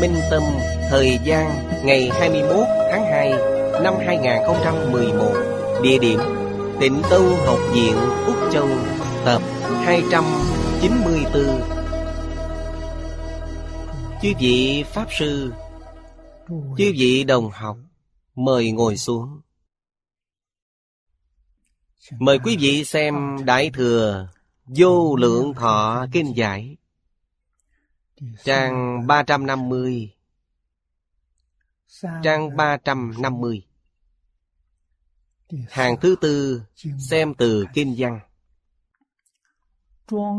Minh Tâm, Thời gian Ngày 21 tháng 2 Năm 2011 Địa điểm, Tịnh Tâu Học viện, Úc Châu, Tập 294 Chư vị Pháp Sư, Chư vị đồng học, Mời ngồi xuống. Mời quý vị xem Đại Thừa Vô Lượng Thọ Kinh Giải. Trang 350 Trang 350 Hàng thứ tư Xem từ Kinh văn.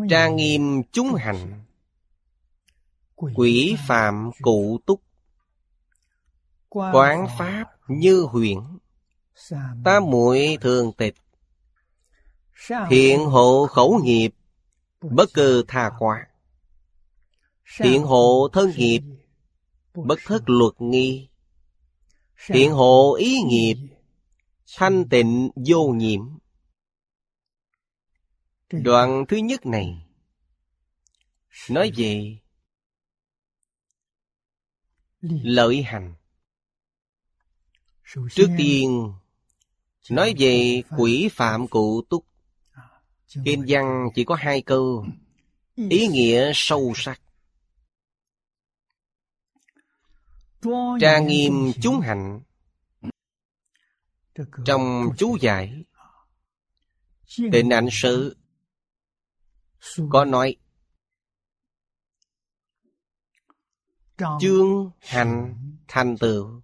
Trang nghiêm chúng hành. Quỷ phạm cụ túc. Quán pháp như huyện Tam muội thường tịch. Thiện hộ khẩu nghiệp. Bất cơ tha quả Thiện hộ thân nghiệp Bất thất luật nghi. Thiện hộ ý nghiệp Thanh tịnh vô nhiễm Đoạn thứ nhất này Nói về Lợi hành. Trước tiên Nói về quỷ phạm cụ túc. Kinh văn chỉ có hai câu. Ý nghĩa sâu sắc Tra nghiêm chúng hạnh Trong chú giải Tịnh ảnh sự Có nói Chương hành thành tựu.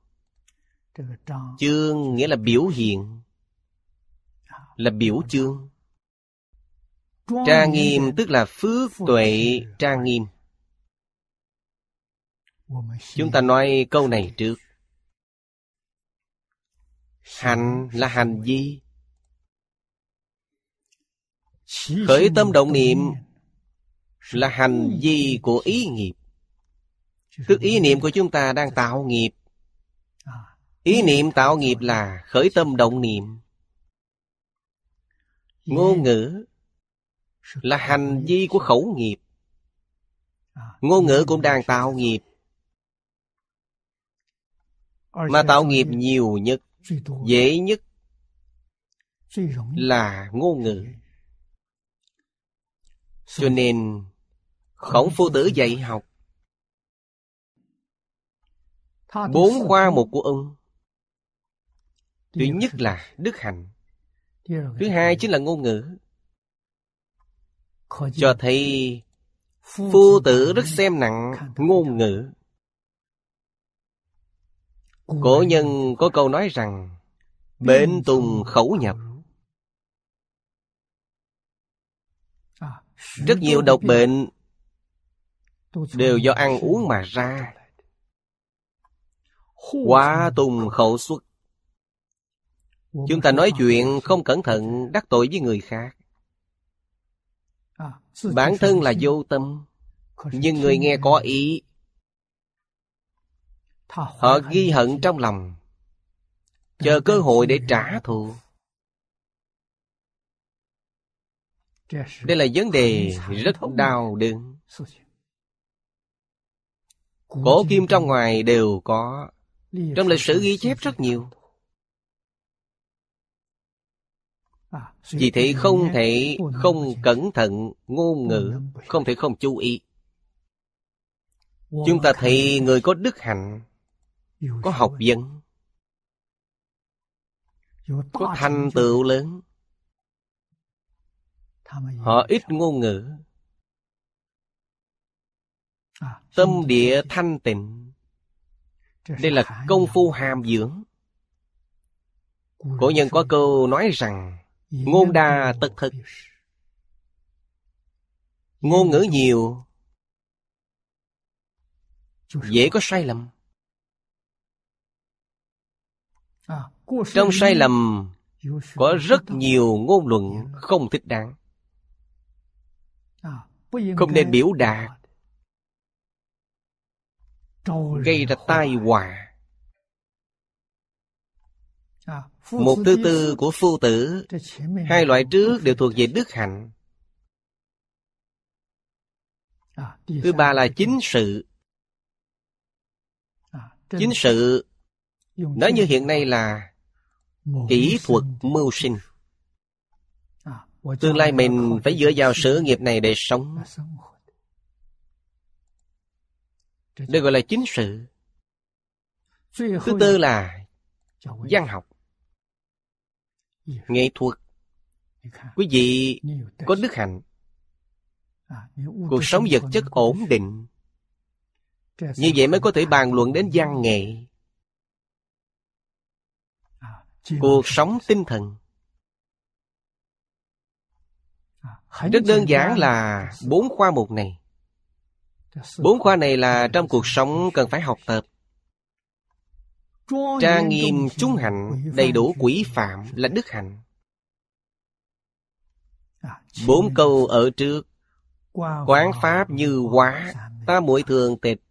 Chương nghĩa là biểu hiện Là biểu chương. Tra nghiêm tức là phước tuệ. tra nghiêm Chúng ta nói câu này trước. Hành là hành vi. Khởi tâm động niệm Là hành vi của ý nghiệp. Tức ý niệm của chúng ta đang tạo nghiệp. Ý niệm tạo nghiệp là khởi tâm động niệm. Ngôn ngữ là hành vi của khẩu nghiệp. Ngôn ngữ cũng đang tạo nghiệp. Mà tạo nghiệp nhiều nhất Dễ nhất Là ngôn ngữ. Cho nên Khổng phu tử dạy học. Bốn khoa một của ông. Thứ nhất là đức hạnh. Thứ hai chính là ngôn ngữ. Cho thấy Phu tử rất xem nặng ngôn ngữ Cổ nhân có câu nói rằng Bệnh tùng khẩu nhập. Rất nhiều độc bệnh Đều do ăn uống mà ra. Quá tùng khẩu xuất. Chúng ta nói chuyện không cẩn thận đắc tội với người khác. Bản thân là vô tâm Nhưng người nghe có ý Họ ghi hận trong lòng. Chờ cơ hội để trả thù. Đây là vấn đề rất đau đớn. Cổ kim trong ngoài đều có. Trong lịch sử ghi chép rất nhiều. Vì thế không thể không cẩn thận ngôn ngữ Không thể không chú ý. Chúng ta thấy người có đức hạnh Có học vấn có thành tựu lớn. Họ ít ngôn ngữ. Tâm địa thanh tịnh. Đây là công phu hàm dưỡng. Cổ nhân có câu nói rằng ngôn đa tất thực ngôn ngữ nhiều dễ có sai lầm trong sai lầm, có rất nhiều ngôn luận không thích đáng. Không nên biểu đạt. Gây ra tai họa. Một thứ tư của phu tử, hai loại trước đều thuộc về đức hạnh. Thứ ba là chính sự. Chính sự nói như hiện nay là kỹ thuật mưu sinh. Tương lai mình phải dựa vào sự nghiệp này để sống. đây gọi là chính sự. Thứ tư là văn học. Nghệ thuật. Quý vị có đức hạnh. Cuộc sống vật chất ổn định. Như vậy mới có thể bàn luận đến văn nghệ cuộc sống tinh thần. Rất đơn giản là bốn khoa mục này. bốn khoa này là trong cuộc sống cần phải học tập. Trang nghiêm chúng hạnh đầy đủ quỷ phạm là đức hạnh. Bốn câu ở trước. quán pháp như hóa ta muội thường tịch.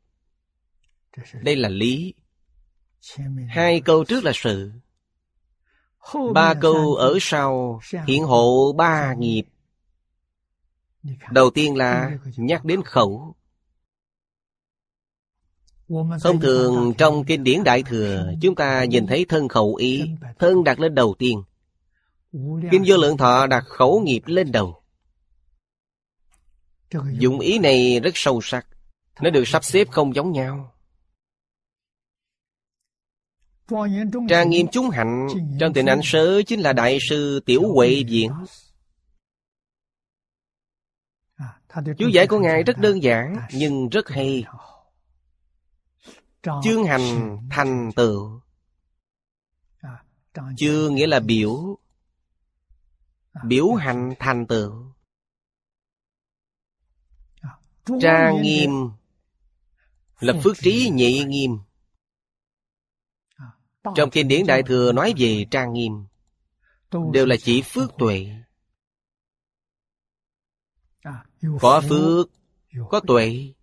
Đây là lý. Hai câu trước là sự ba câu ở sau hiện hộ ba nghiệp. Đầu tiên là nhắc đến khẩu. Thông thường trong kinh điển đại thừa chúng ta nhìn thấy thân khẩu ý thân đặt lên đầu tiên. Kinh vô lượng thọ đặt khẩu nghiệp lên đầu. Dụng ý này rất sâu sắc. Nó được sắp xếp không giống nhau Trang nghiêm chúng hạnh Trong tình ảnh sớ chính là Đại sư Tiểu Huệ diện Chú giải của Ngài rất đơn giản, Nhưng rất hay. Chương hành thành tựu. Chương nghĩa là biểu. Biểu hành thành tựu. Trang nghiêm. Là phước trí nhị nghiêm trong kinh điển Đại Thừa nói về trang nghiêm Đều là chỉ phước tuệ. Có phước, có tuệ.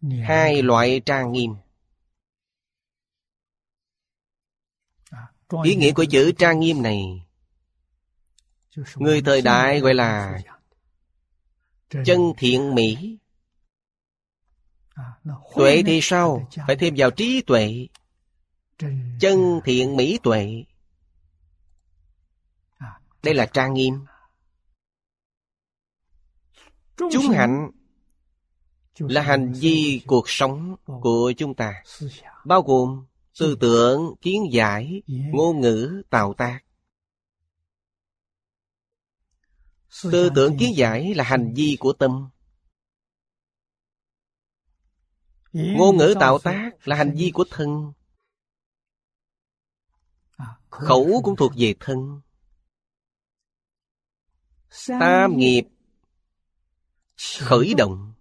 Hai loại trang nghiêm. Ý nghĩa của chữ trang nghiêm này Người thời đại gọi là Chân thiện mỹ Tuệ thì sao? Phải thêm vào trí tuệ. Chân thiện mỹ tuệ. Đây là trang nghiêm. Chúng hạnh Là hành vi cuộc sống của chúng ta. Bao gồm tư tưởng, kiến giải, ngôn ngữ, tạo tác. Tư tưởng kiến giải là hành vi của tâm Ngôn ngữ tạo tác là hành vi của thân. Khẩu cũng thuộc về thân. Tam nghiệp Khởi động.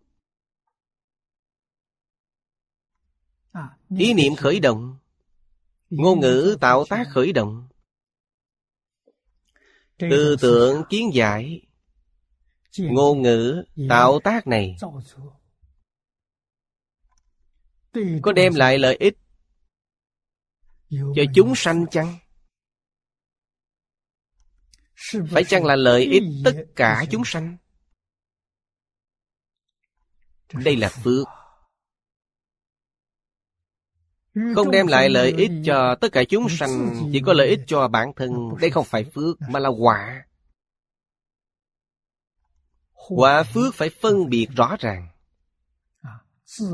Ý niệm khởi động. Ngôn ngữ tạo tác khởi động. Tư tưởng kiến giải. Ngôn ngữ tạo tác này có đem lại lợi ích cho chúng sanh chăng? Phải chăng là lợi ích tất cả chúng sanh? Đây là phước. Không đem lại lợi ích cho tất cả chúng sanh chỉ có lợi ích cho bản thân. đây không phải phước mà là quả. Quả phước phải phân biệt rõ ràng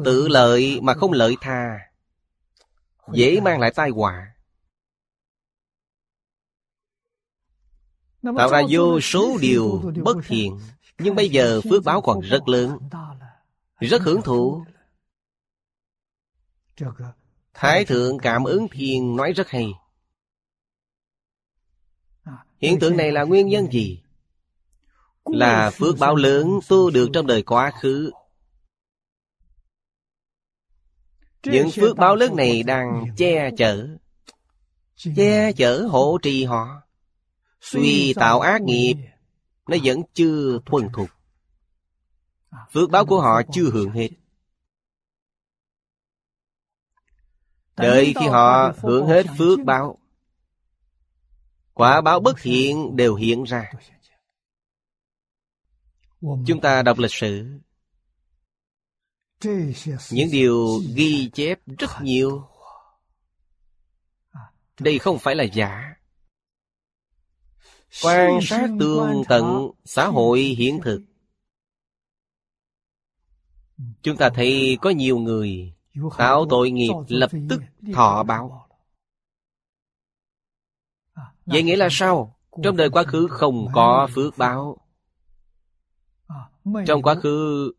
Tự lợi mà không lợi tha Dễ mang lại tai họa Tạo ra vô số điều bất thiện Nhưng bây giờ phước báo còn rất lớn Rất hưởng thụ Thái thượng cảm ứng thiên nói rất hay Hiện tượng này là nguyên nhân gì? Là phước báo lớn tu được trong đời quá khứ Những phước báo lớn này đang che chở. Che chở hộ trì họ. Suy tạo ác nghiệp, Nó vẫn chưa thuần thục. Phước báo của họ chưa hưởng hết. Đợi khi họ hưởng hết phước báo, Quả báo bất thiện đều hiện ra. Chúng ta đọc lịch sử. Những điều ghi chép rất nhiều. Đây không phải là giả. Quan sát tương tận xã hội hiện thực. Chúng ta thấy có nhiều người Tạo tội nghiệp lập tức thọ báo. Vậy nghĩa là sao? Trong đời quá khứ không có phước báo. Trong quá khứ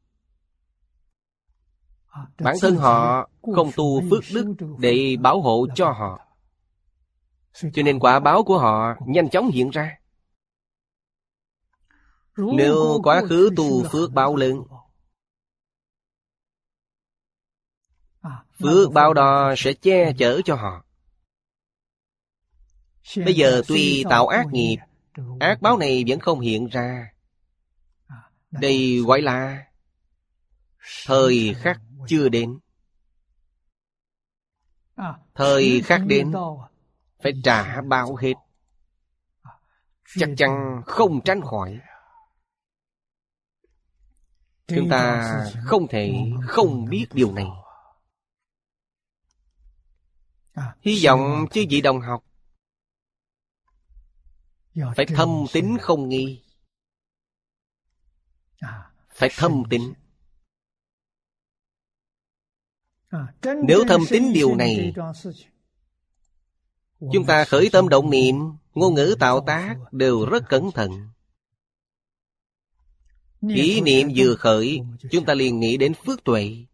Bản thân họ không tu phước đức để bảo hộ cho họ. Cho nên quả báo của họ nhanh chóng hiện ra. Nếu quá khứ tu phước báo lớn Phước báo đó sẽ che chở cho họ. Bây giờ tuy tạo ác nghiệp Ác báo này vẫn không hiện ra. Đây gọi là Thời khắc chưa đến. Thời khắc đến Phải trả báo hết. Chắc chắn không tránh khỏi. Chúng ta không thể không biết điều này. Hy vọng chư vị đồng học Phải thâm tín không nghi. Phải thâm tín Nếu thâm tín điều này Chúng ta khởi tâm động niệm Ngôn ngữ tạo tác Đều rất cẩn thận. Ý niệm vừa khởi Chúng ta liền nghĩ đến phước tuệ.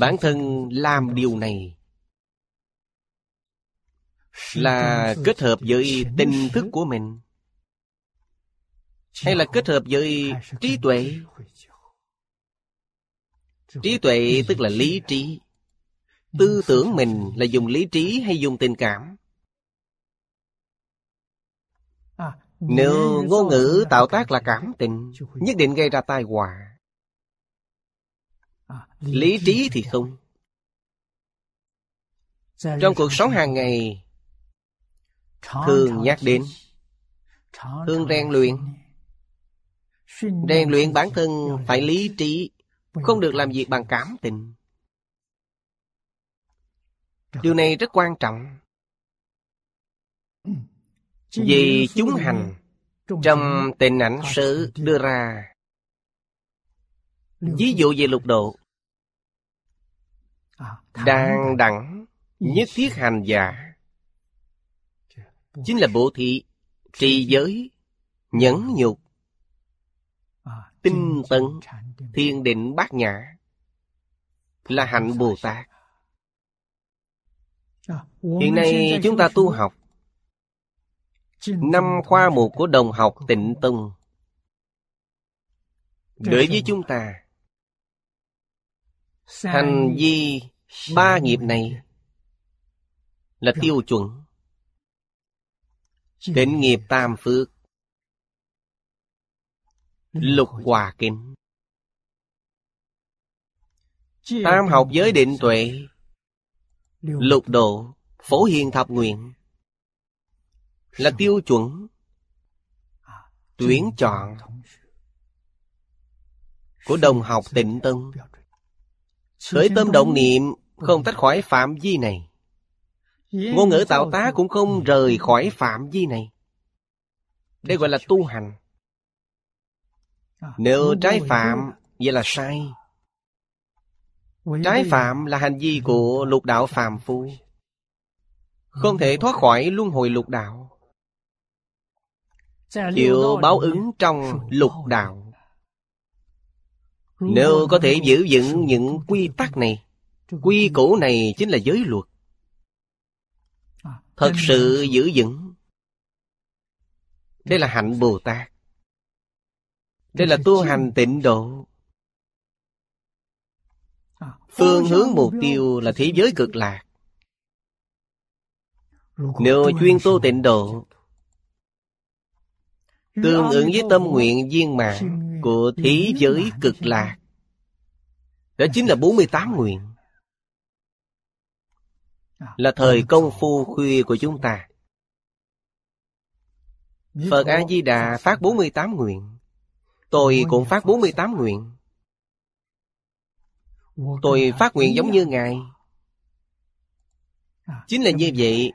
Bản thân làm điều này Là kết hợp với tinh thức của mình Hay là kết hợp với trí tuệ Trí tuệ, tức là lý trí. Tư tưởng mình là dùng lý trí hay dùng tình cảm? Nếu ngôn ngữ tạo tác là cảm tình, Nhất định gây ra tai họa. Lý trí thì không. Trong cuộc sống hàng ngày Thường nhắc đến. Thường rèn luyện. Rèn luyện bản thân phải lý trí. Không được làm việc bằng cảm tình. Điều này rất quan trọng. Vì chúng hành Trong tình ảnh sử đưa ra. Ví dụ về lục độ. Đang đẳng Nhất thiết hành giả. Chính là bố thị Trì giới Nhẫn nhục Tinh tấn, Thiên định bát nhã Là hạnh Bồ Tát Hiện nay chúng ta tu học Năm khoa mục của đồng học tịnh tông. Đối với chúng ta Hành vi ba nghiệp này Là tiêu chuẩn. Tịnh nghiệp tam phước. Lục hòa kinh Tam học giới định tuệ. Lục độ Phổ hiền thập nguyện. Là tiêu chuẩn. Tuyển chọn. Của đồng học tịnh tân Khởi tâm động niệm Không tách khỏi phạm vi này. Ngôn ngữ tạo tá cũng không rời khỏi phạm vi này. Đây gọi là tu hành Nếu trái phạm Vậy là sai. Trái phạm là hành vi của lục đạo phàm phu. Không thể thoát khỏi luân hồi lục đạo. Chịu báo ứng trong lục đạo. Nếu có thể giữ vững những quy tắc này. Quy củ này chính là giới luật. Thật sự giữ vững. Đây là hạnh Bồ Tát đây là tu hành tịnh độ. Phương hướng mục tiêu là thế giới cực lạc. Nếu chuyên tu tịnh độ, Tương ứng với tâm nguyện viên mạng Của thế giới cực lạc, Đó chính là 48 nguyện. Là thời công phu khuya của chúng ta. Phật A-di-đà phát 48 nguyện. Tôi cũng phát 48 nguyện. Tôi phát nguyện giống như Ngài. Chính là như vậy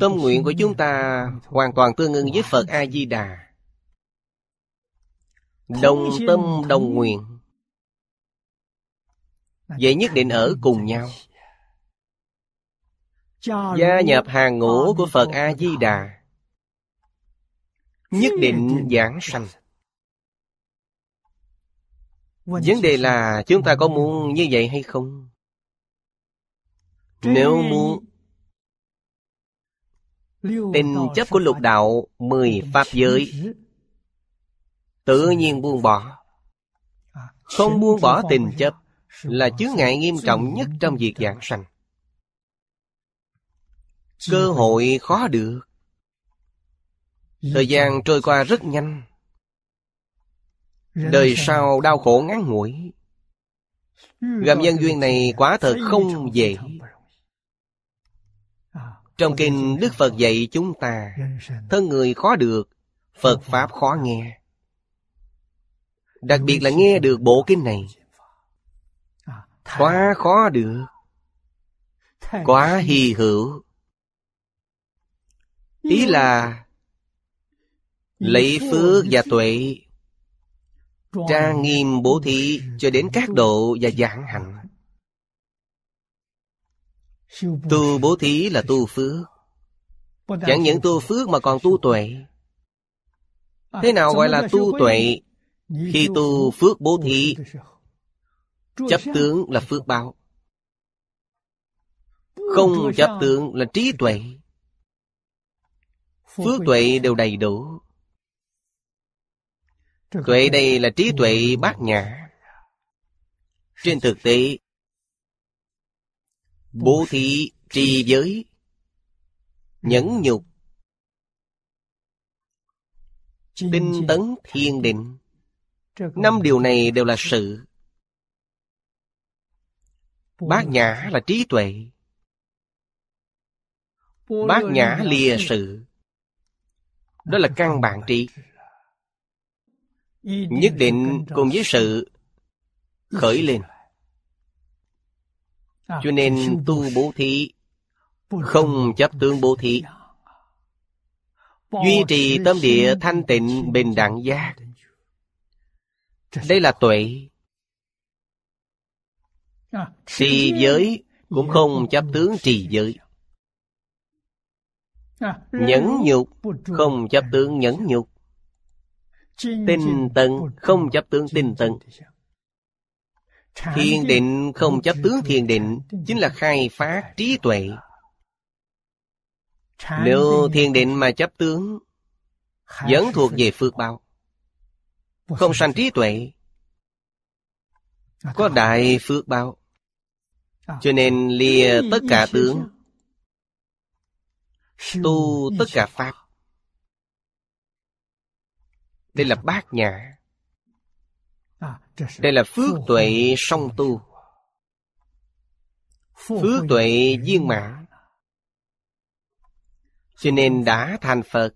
Tâm nguyện của chúng ta hoàn toàn tương ưng với Phật A-di-đà. Đồng tâm đồng nguyện. Vậy nhất định ở cùng nhau. Gia nhập hàng ngũ của Phật A-di-đà. Nhất định giảng sanh Vấn đề là chúng ta có muốn như vậy hay không? Nếu muốn Tình chấp của lục đạo Mười pháp giới Tự nhiên buông bỏ. Không buông bỏ tình chấp Là chướng ngại nghiêm trọng nhất trong việc giảng sanh. Cơ hội khó được. Thời gian trôi qua rất nhanh Đời sau đau khổ ngắn ngủi. Gặp nhân duyên này quá thật không dễ. Trong kinh Đức Phật dạy chúng ta Thân người khó được Phật Pháp khó nghe. Đặc biệt là nghe được bộ kinh này. Quá khó được. Quá hy hữu. Ý là Lấy phước và tuệ trang nghiêm bố thí cho đến các độ và giảng hạnh tu bố thí là tu phước. chẳng những tu phước mà còn tu tuệ. Thế nào gọi là tu tuệ? khi tu phước bố thí chấp tướng là phước báo. Không chấp tướng là trí tuệ. phước tuệ đều đầy đủ Tuệ đây là trí tuệ bát nhã. Trên thực tế, bố thí trì giới, nhẫn nhục, tinh tấn thiên định, năm điều này đều là sự. Bát nhã là trí tuệ. Bát nhã lìa sự. Đó là căn bản trí nhất định cùng với sự khởi lên. cho nên tu bố thí không chấp tướng bố thí. duy trì tâm địa thanh tịnh bình đẳng giác. đây là tuệ. Trì giới cũng không chấp tướng trì giới. nhẫn nhục không chấp tướng nhẫn nhục Tinh tấn không chấp tướng tinh tấn. Thiền định không chấp tướng thiền định Chính là khai phát trí tuệ. Nếu thiền định mà chấp tướng Vẫn thuộc về phước báo Không sanh trí tuệ Có đại phước báo. Cho nên lìa tất cả tướng Tu tất cả pháp đây là bát nhã Đây là phước tuệ song tu. Phước tuệ viên mãn. Cho nên đã thành Phật.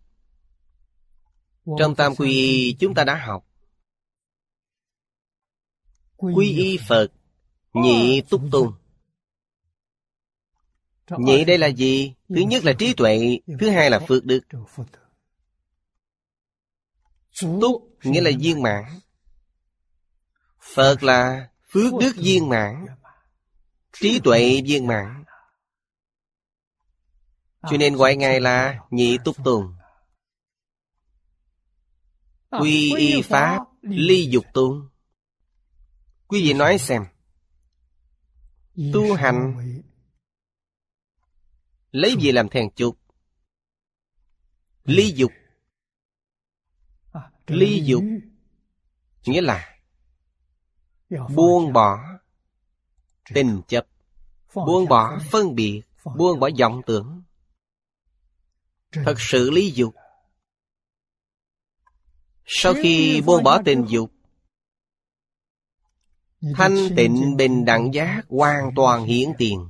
Trong Tam Quy chúng ta đã học. Quy y Phật Nhị túc tôn Nhị đây là gì? Thứ nhất là trí tuệ Thứ hai là phước đức Túc nghĩa là viên mãn. Phật là phước đức viên mãn. Trí tuệ viên mãn. Cho nên gọi Ngài là Nhị Túc Tôn Quy y Pháp Ly Dục Tôn Quý vị nói xem. Tu hành Lấy gì làm thèn chục Ly dục Ly dục Nghĩa là Buông bỏ Tình chấp Buông bỏ phân biệt Buông bỏ vọng tưởng. Thật sự ly dục Sau khi buông bỏ tình dục Thanh tịnh bình đẳng giác hoàn toàn hiển tiền.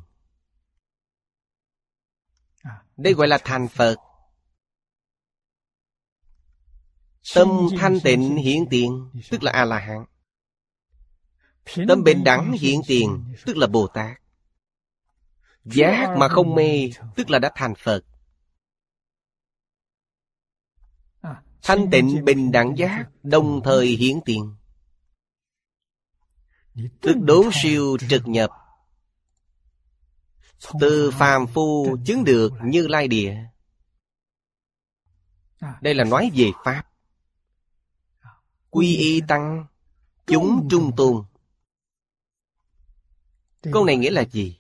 Đây gọi là thành Phật Tâm thanh tịnh hiển tiền Tức là A-la-hán. Tâm bình đẳng hiện tiền Tức là Bồ Tát. Giác mà không mê Tức là đã thành Phật. Thanh tịnh bình đẳng giác Đồng thời hiển tiền. Tức đốn siêu trực nhập. Từ phàm phu chứng được như lai địa. Đây là nói về Pháp Quy y tăng Chúng trung tôn Câu này nghĩa là gì?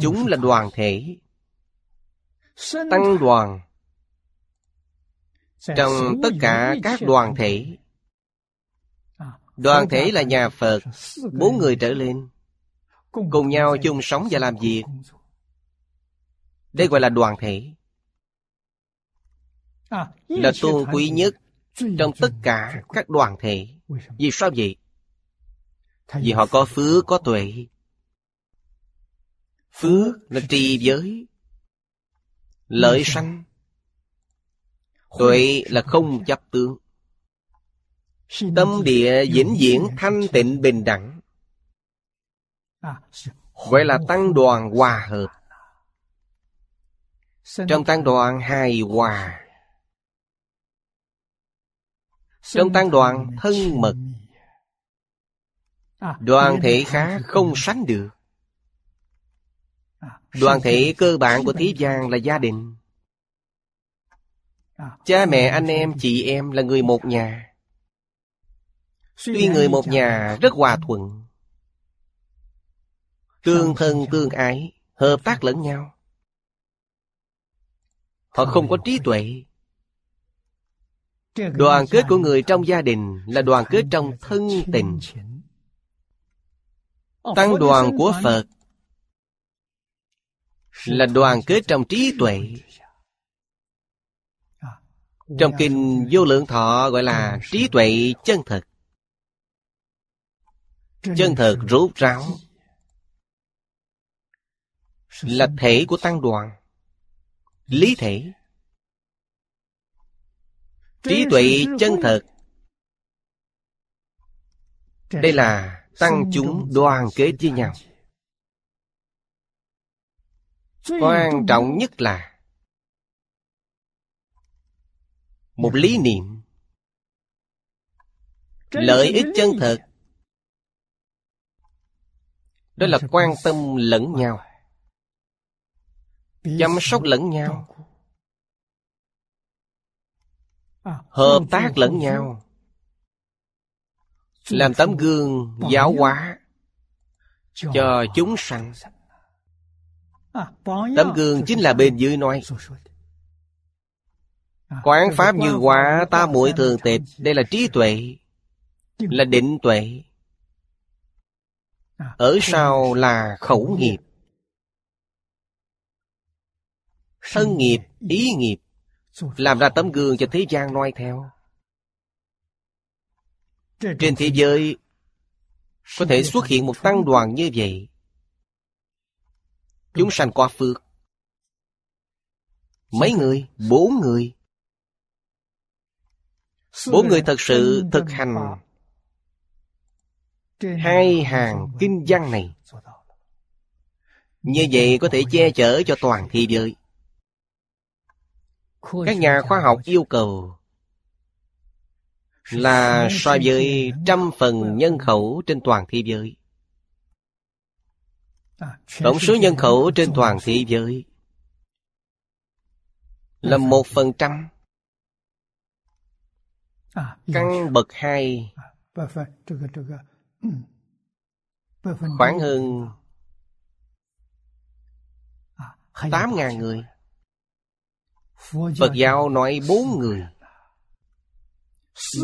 Chúng là đoàn thể. Tăng đoàn. Trong tất cả các đoàn thể. Đoàn thể là nhà Phật Bốn người trở lên. Cùng nhau chung sống và làm việc. Đây gọi là đoàn thể Là tôn quý nhất Trong tất cả các đoàn thể. Vì sao? Vậy? Vì họ có phước, có tuệ. Phước là trì giới. Lợi sanh. Tuệ là không chấp tướng. Tâm địa vĩnh viễn thanh tịnh bình đẳng. Gọi là tăng đoàn hòa hợp. Trong tăng đoàn hài hòa Trong tăng đoàn thân mật. Đoàn thể khác không sánh được. Đoàn thể cơ bản của thế gian là gia đình. Cha mẹ anh em chị em là người một nhà. Tuy người một nhà rất hòa thuận Tương thân tương ái Hợp tác lẫn nhau. Họ không có trí tuệ Đoàn kết của người trong gia đình Là đoàn kết trong thân tình. Tăng đoàn của Phật Là đoàn kết trong trí tuệ. Trong kinh vô lượng thọ gọi là trí tuệ chân thật Chân thật rốt ráo. Là thể của tăng đoàn. Lý thể. Trí tuệ chân thật. Đây là tăng chúng đoàn kết với nhau. quan trọng nhất là một lý niệm. Lợi ích chân thật. Đó là quan tâm lẫn nhau. chăm sóc lẫn nhau hợp tác lẫn nhau. Làm tấm gương giáo hóa cho chúng sanh. tấm gương chính là bên dưới nói. Quán pháp như quả ta muội thường tịch. đây là trí tuệ là định tuệ. Ở sau là khẩu nghiệp. Thân nghiệp ý nghiệp làm ra tấm gương cho thế gian noi theo. Trên thế giới, có thể xuất hiện một tăng đoàn như vậy. Chúng sanh qua phước. Mấy người? Bốn người. Bốn người thật sự thực hành hai hàng kinh văn này. Như vậy có thể che chở cho toàn thế giới các nhà khoa học yêu cầu là so với trăm phần nhân khẩu trên toàn thế giới. Tổng số nhân khẩu trên toàn thế giới Là một phần trăm. Căn bậc hai. Khoảng hơn tám ngàn người Phật giáo nói bốn người.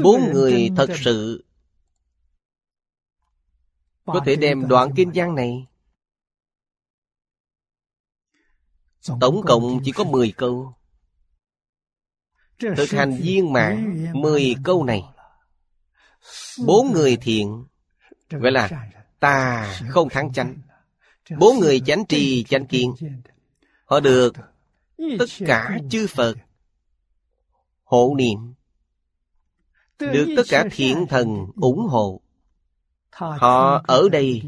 Bốn người thật sự Có thể đem đoạn kinh văn này. Tổng cộng chỉ có 10 câu. Thực hành viên mạng 10 câu này. Bốn người thiện. Gọi là ta không thắng chánh. Bốn người chánh trì chánh kiên Họ được tất cả chư Phật. Hộ niệm. Được tất cả thiện thần ủng hộ. Họ ở đây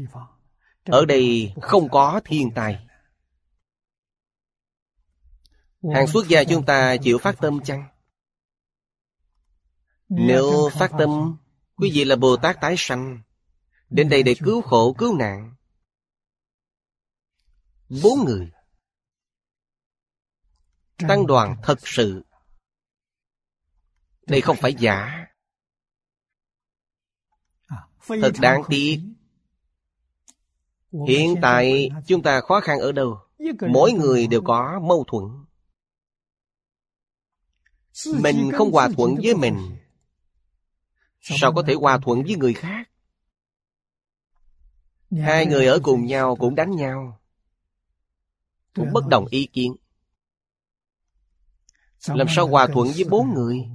ở đây không có thiên tai hàng xuất gia chúng ta chịu phát tâm chăng? nếu phát tâm quý vị là bồ tát tái sanh. đến đây để cứu khổ cứu nạn. Bốn người tăng đoàn thật sự. đây không phải giả. Thật đáng tiếc. hiện tại chúng ta khó khăn ở đâu? Mỗi người đều có mâu thuẫn. Mình không hòa thuận với mình. Sao có thể hòa thuận với người khác? hai người ở cùng nhau cũng đánh nhau. Cũng bất đồng ý kiến làm sao hòa thuận với bốn người?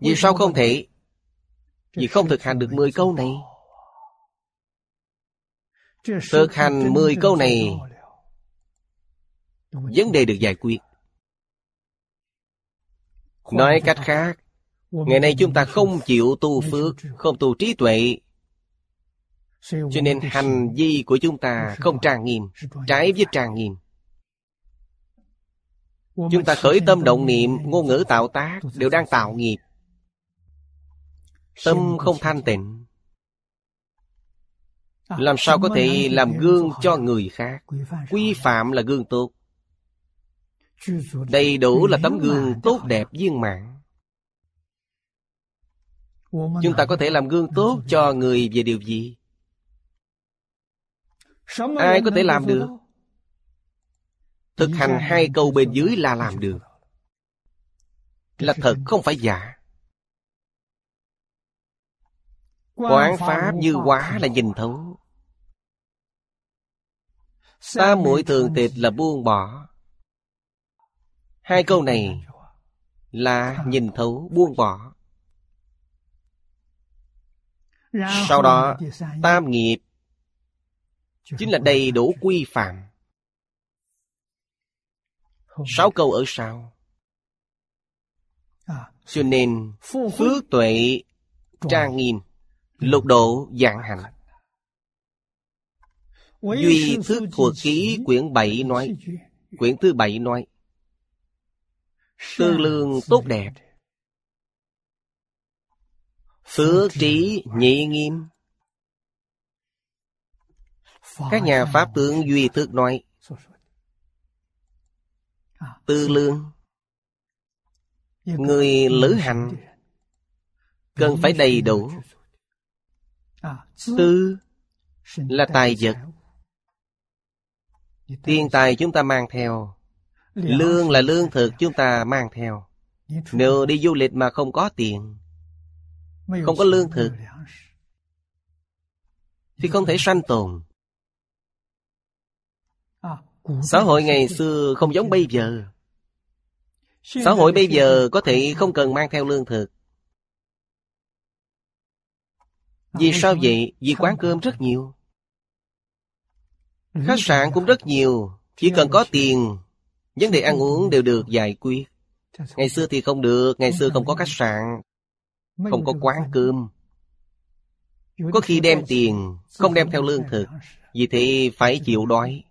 vì sao không thể? Vì không thực hành được mười câu này. Thực hành mười câu này. vấn đề được giải quyết. Nói cách khác ngày nay chúng ta không chịu tu phước không tu trí tuệ. Cho nên hành vi của chúng ta không trang nghiêm trái với trang nghiêm Chúng ta khởi tâm động niệm, ngôn ngữ tạo tác đều đang tạo nghiệp. Tâm không thanh tịnh. Làm sao có thể làm gương cho người khác? Quy phạm là gương tốt. Đầy đủ là tấm gương tốt đẹp viên mãn. Chúng ta có thể làm gương tốt cho người về điều gì? Ai có thể làm được? Thực hành hai câu bên dưới là làm được. Là thật, không phải giả. Quán Pháp như quá là nhìn thấu. Ta muội thường tịch là buông bỏ. Hai câu này là nhìn thấu, buông bỏ. Sau đó, tam nghiệp Chính là đầy đủ quy phạm. Sáu câu ở sau. Cho nên Phước tuệ Trang nghiêm Lục độ dạng hạnh. Duy thức thuộc ký quyển 7 nói Quyển thứ bảy nói Tư lương tốt đẹp. Phước trí nhị nghiêm. Các nhà Pháp tướng Duy Thức nói tư lương. Người lữ hành. cần phải đầy đủ. tư là tài vật. Tiền tài chúng ta mang theo. lương là lương thực chúng ta mang theo. Nếu đi du lịch mà không có tiền không có lương thực thì không thể sanh tồn Xã hội ngày xưa không giống bây giờ. Xã hội bây giờ có thể không cần mang theo lương thực. Vì sao vậy? Vì quán cơm rất nhiều. Khách sạn cũng rất nhiều. Chỉ cần có tiền, Vấn đề ăn uống đều được giải quyết. Ngày xưa thì không được, Ngày xưa không có khách sạn, Không có quán cơm. Có khi đem tiền, Không đem theo lương thực, Vì thế phải chịu đói.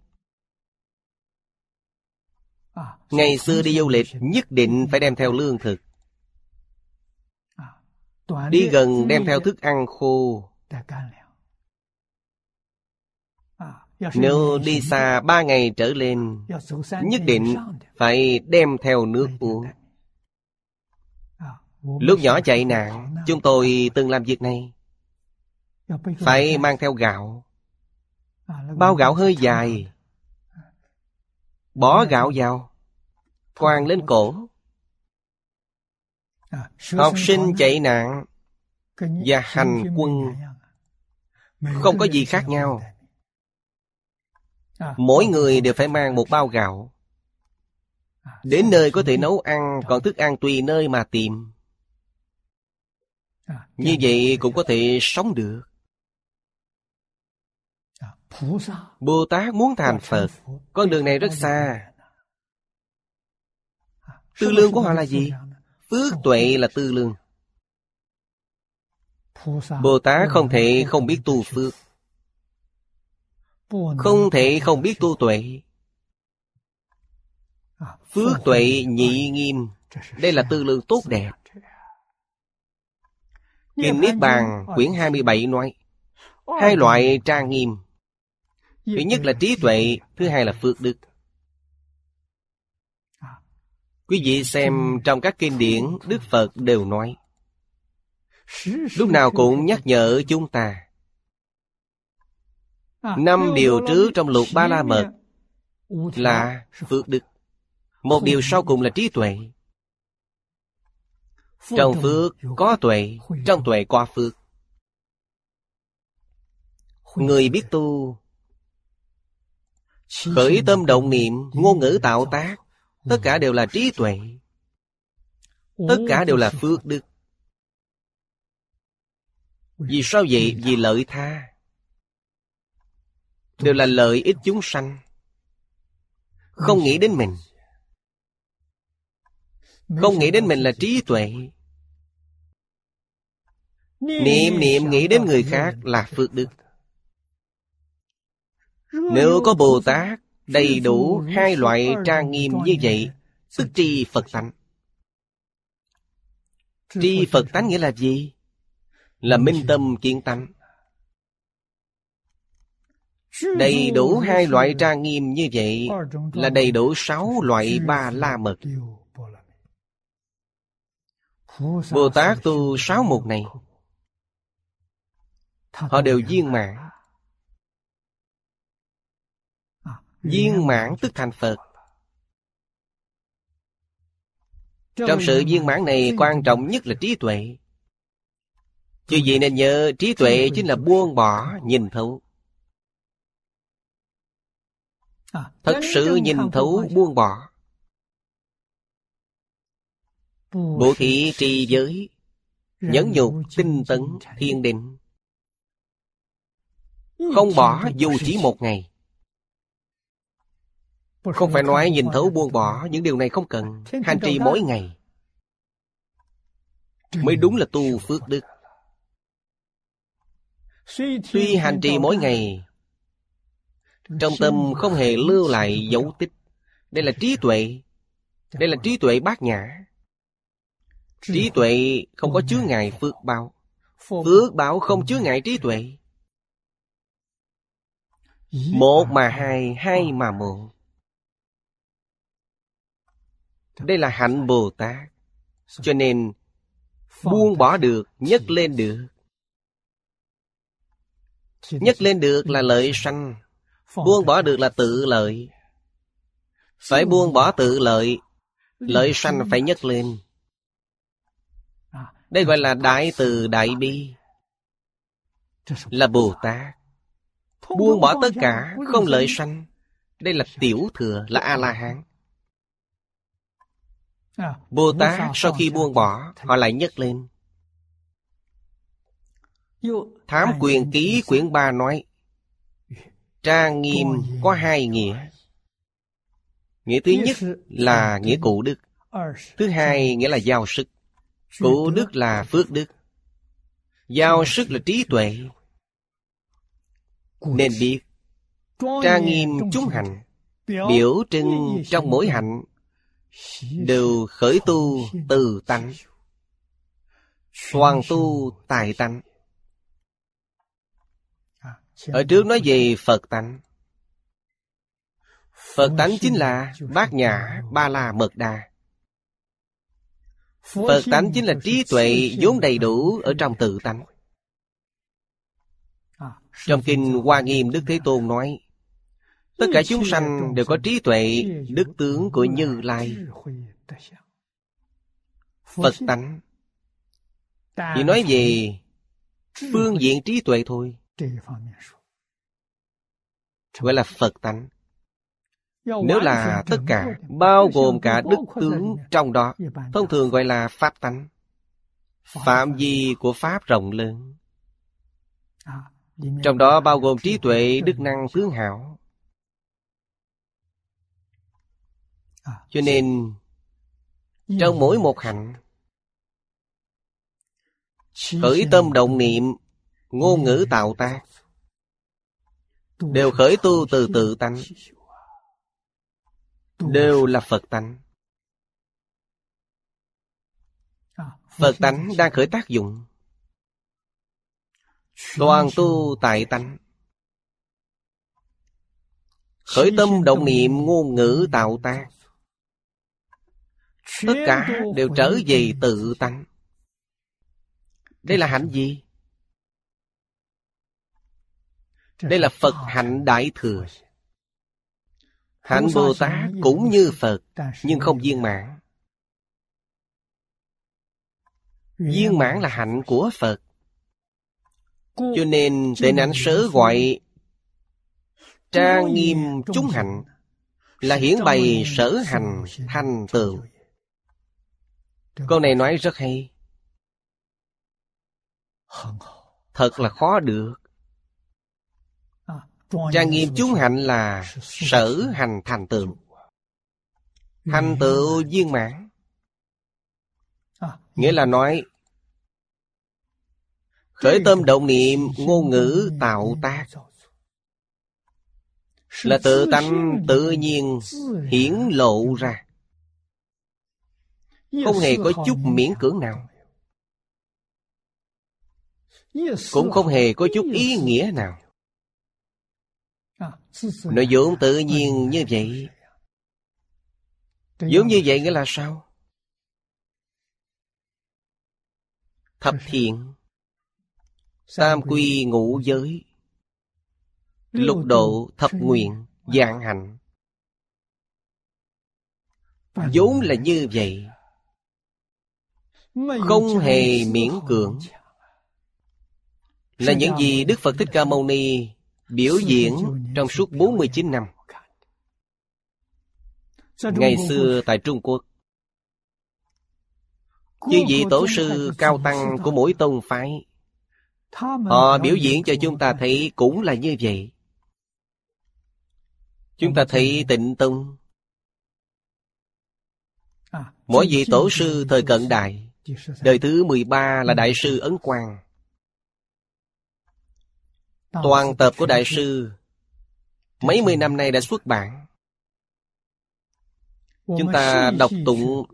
Ngày xưa đi du lịch, nhất định phải đem theo lương thực. Đi gần đem theo thức ăn khô. Nếu đi xa ba ngày trở lên, Nhất định phải đem theo nước uống. Lúc nhỏ chạy nạn, Chúng tôi từng làm việc này. Phải mang theo gạo. Bao gạo hơi dài Bỏ gạo vào. Quàng lên cổ. Học sinh chạy nạn Và hành quân Không có gì khác nhau. Mỗi người đều phải mang một bao gạo. Đến nơi có thể nấu ăn Còn thức ăn tùy nơi mà tìm. Như vậy cũng có thể sống được Bồ Tát muốn thành Phật. Con đường này rất xa. Tư lương của họ là gì? Phước tuệ là tư lương. Bồ Tát không thể không biết tu phước. Không thể không biết tu tuệ. Phước tuệ nhị nghiêm. Đây là tư lương tốt đẹp. Kinh Niết Bàn quyển 27 nói Hai loại trang nghiêm Thứ nhất là trí tuệ, Thứ hai là phước đức. Quý vị xem trong các kinh điển, Đức Phật đều nói, Lúc nào cũng nhắc nhở chúng ta. Năm điều trước trong lục ba la mật Là phước đức. Một điều sau cùng là trí tuệ. Trong phước có tuệ, Trong tuệ có phước. Người biết tu Khởi tâm động niệm Ngôn ngữ tạo tác. Tất cả đều là trí tuệ. Tất cả đều là phước đức. Vì sao vậy? Vì lợi tha. Đều là lợi ích chúng sanh. Không nghĩ đến mình. Không nghĩ đến mình là trí tuệ. Niệm niệm nghĩ đến người khác là phước đức Nếu có Bồ Tát đầy đủ hai loại trang nghiêm như vậy tức tri phật tánh. Tri phật tánh. Nghĩa là gì? Là minh tâm kiến tánh. Đầy đủ hai loại trang nghiêm như vậy là đầy đủ sáu loại ba la mật. Bồ tát tu sáu mục này. Họ đều viên mãn Viên mãn tức thành Phật. Trong sự viên mãn này quan trọng nhất là trí tuệ. Chứ gì nên nhớ trí tuệ chính là buông bỏ, nhìn thấu. Thật sự nhìn thấu buông bỏ. Bố thị trì giới Nhẫn nhục, tinh tấn, thiên định. Không bỏ dù chỉ một ngày không phải nói nhìn thấu buông bỏ Những điều này không cần. Hành trì mỗi ngày Mới đúng là tu phước đức. Tuy hành trì mỗi ngày Trong tâm không hề lưu lại dấu tích. Đây là trí tuệ. Đây là trí tuệ bát nhã. Trí tuệ không có chứa ngại phước báo. Phước báo không chứa ngại trí tuệ. Một mà hai, hai mà một đây là hạnh Bồ Tát. Cho nên, buông bỏ được, nhấc lên được. Nhấc lên được là lợi sanh. Buông bỏ được là tự lợi. Phải buông bỏ tự lợi. Lợi sanh phải nhấc lên. Đây gọi là đại từ đại bi. Là Bồ Tát. Buông bỏ tất cả, không lợi sanh. Đây là tiểu thừa, là A-la-hán. Bồ Tát sau khi buông bỏ Họ lại nhấc lên. Thám quyền ký quyển 3 nói Trang nghiêm có hai nghĩa. Nghĩa thứ nhất là nghĩa cụ đức. Thứ hai nghĩa là giao sức. Cụ đức là phước đức. Giao sức là trí tuệ. Nên biết Trang nghiêm chúng hành Biểu trưng trong mỗi hạnh đều khởi tu từ tánh. Hoàn tu tài tánh. Ở trước nói về phật tánh. Phật tánh chính là bát nhã ba la mật đa. Phật tánh chính là trí tuệ vốn đầy đủ ở trong tự tánh. Trong kinh Hoa Nghiêm Đức Thế Tôn nói Tất cả chúng sanh đều có trí tuệ Đức tướng của Như Lai. Phật tánh. Chỉ nói về phương diện trí tuệ thôi. Gọi là Phật tánh. Nếu là tất cả Bao gồm cả đức tướng trong đó Thông thường gọi là Pháp tánh. Phạm vi của Pháp rộng lớn. Trong đó bao gồm trí tuệ, đức năng, tướng hảo Cho nên Trong mỗi một hạnh Khởi tâm động niệm Ngôn ngữ tạo tác Đều khởi tu từ tự tánh. Đều là Phật tánh. Phật tánh đang khởi tác dụng. Toàn tu tại tánh. Khởi tâm động niệm ngôn ngữ tạo tác Tất cả đều trở về tự tánh. Đây là hạnh gì? Đây là Phật hạnh đại thừa. Hạnh Bồ Tát cũng như Phật Nhưng không viên mãn. Viên mãn là hạnh của Phật. Cho nên tên ảnh sớ gọi Trang nghiêm chúng hạnh Là hiển bày sở hành thành tựu Câu này nói rất hay. Thật là khó được. Trang nghiêm chúng hạnh là sở hành thành tựu. Thành tựu viên mãn. Nghĩa là nói Khởi tâm động niệm ngôn ngữ tạo tác. Là tự tánh tự nhiên hiển lộ ra Không hề có chút miễn cưỡng nào. Cũng không hề có chút ý nghĩa nào. Nội vốn tự nhiên như vậy. Giống như vậy nghĩa là sao? Thập thiện Tam quy ngũ giới Lục độ thập nguyện Dạng hạnh. Vốn là như vậy Không hề miễn cưỡng. Là những gì Đức Phật Thích Ca Mâu Ni Biểu diễn trong suốt 49 năm. Ngày xưa tại Trung Quốc Chư vị tổ sư cao tăng của mỗi tông phái. Họ biểu diễn cho chúng ta thấy cũng là như vậy. Chúng ta thấy tịnh tông Mỗi vị tổ sư thời cận đại Đời thứ 13 là Đại sư Ấn Quang. Toàn tập của Đại sư Mấy mươi năm nay đã xuất bản. Chúng ta đọc tụng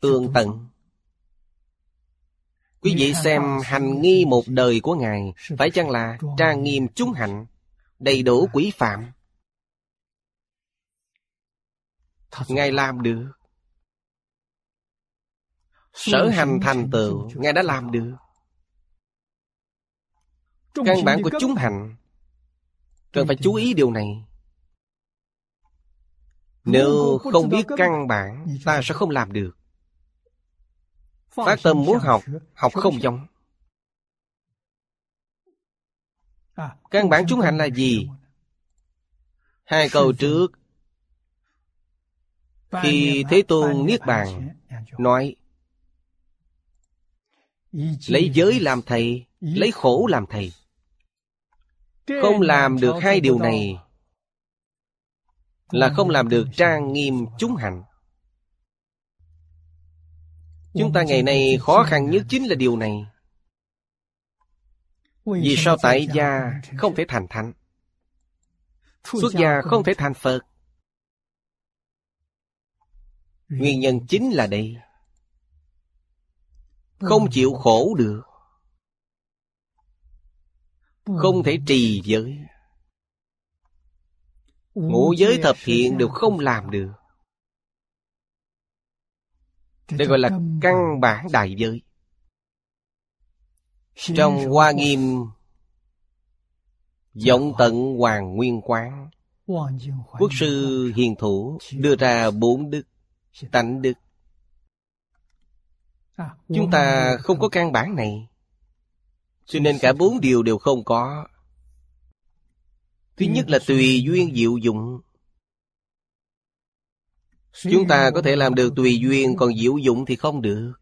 tương tận. Quý vị xem hành nghi một đời của Ngài Phải chăng là trang nghiêm chúng hạnh Đầy đủ quý phạm? Ngài làm được Sở hành thành tựu Ngài đã làm được. Căn bản của chúng hành Cần phải chú ý điều này. Nếu không biết căn bản Ta sẽ không làm được. Phát tâm muốn học Học không giống. Căn bản chúng hành là gì? Hai câu trước. Khi Thế Tôn Niết Bàn Nói Lấy giới làm thầy, Lấy khổ làm thầy. Không làm được hai điều này Là không làm được trang nghiêm chúng hạnh. Chúng ta ngày nay khó khăn nhất chính là điều này. Vì sao tại gia không thể thành thánh? Xuất gia không thể thành Phật. Nguyên nhân chính là đây. Không chịu khổ được. Không thể trì giới. Ngũ giới thập thiện đều không làm được. Đây gọi là căn bản. đại giới. Trong Hoa Nghiêm Giọng tận Hoàng Nguyên Quán Quốc sư hiền thủ đưa ra bốn đức Tánh đức Chúng ta không có căn bản này. Cho nên cả bốn điều đều không có. Thứ nhất là tùy duyên diệu dụng. Chúng ta có thể làm được tùy duyên Còn diệu dụng thì không được.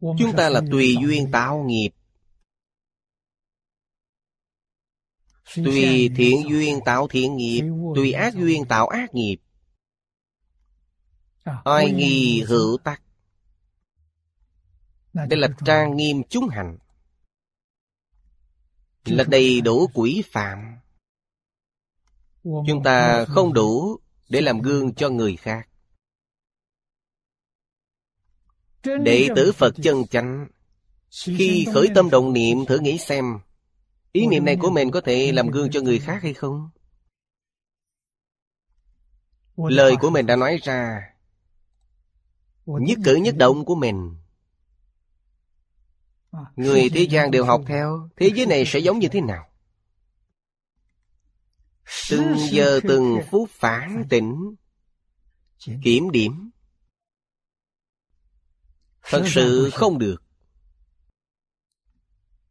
Chúng ta là tùy duyên tạo nghiệp. Tùy thiện duyên tạo thiện nghiệp Tùy ác duyên tạo ác nghiệp Oai nghi hữu tắc. Đây là trang nghiêm chúng hành. Là đầy đủ quỷ phạm. Chúng ta không đủ để làm gương cho người khác. Đệ tử Phật chân chánh Khi khởi tâm động niệm thử nghĩ xem Ý niệm này của mình có thể làm gương cho người khác hay không? Lời của mình đã nói ra Nhất cử nhất động của mình. Người thế gian đều học theo Thế giới này sẽ giống như thế nào? Từng giờ từng phút phản tỉnh Kiểm điểm. Thật sự không được.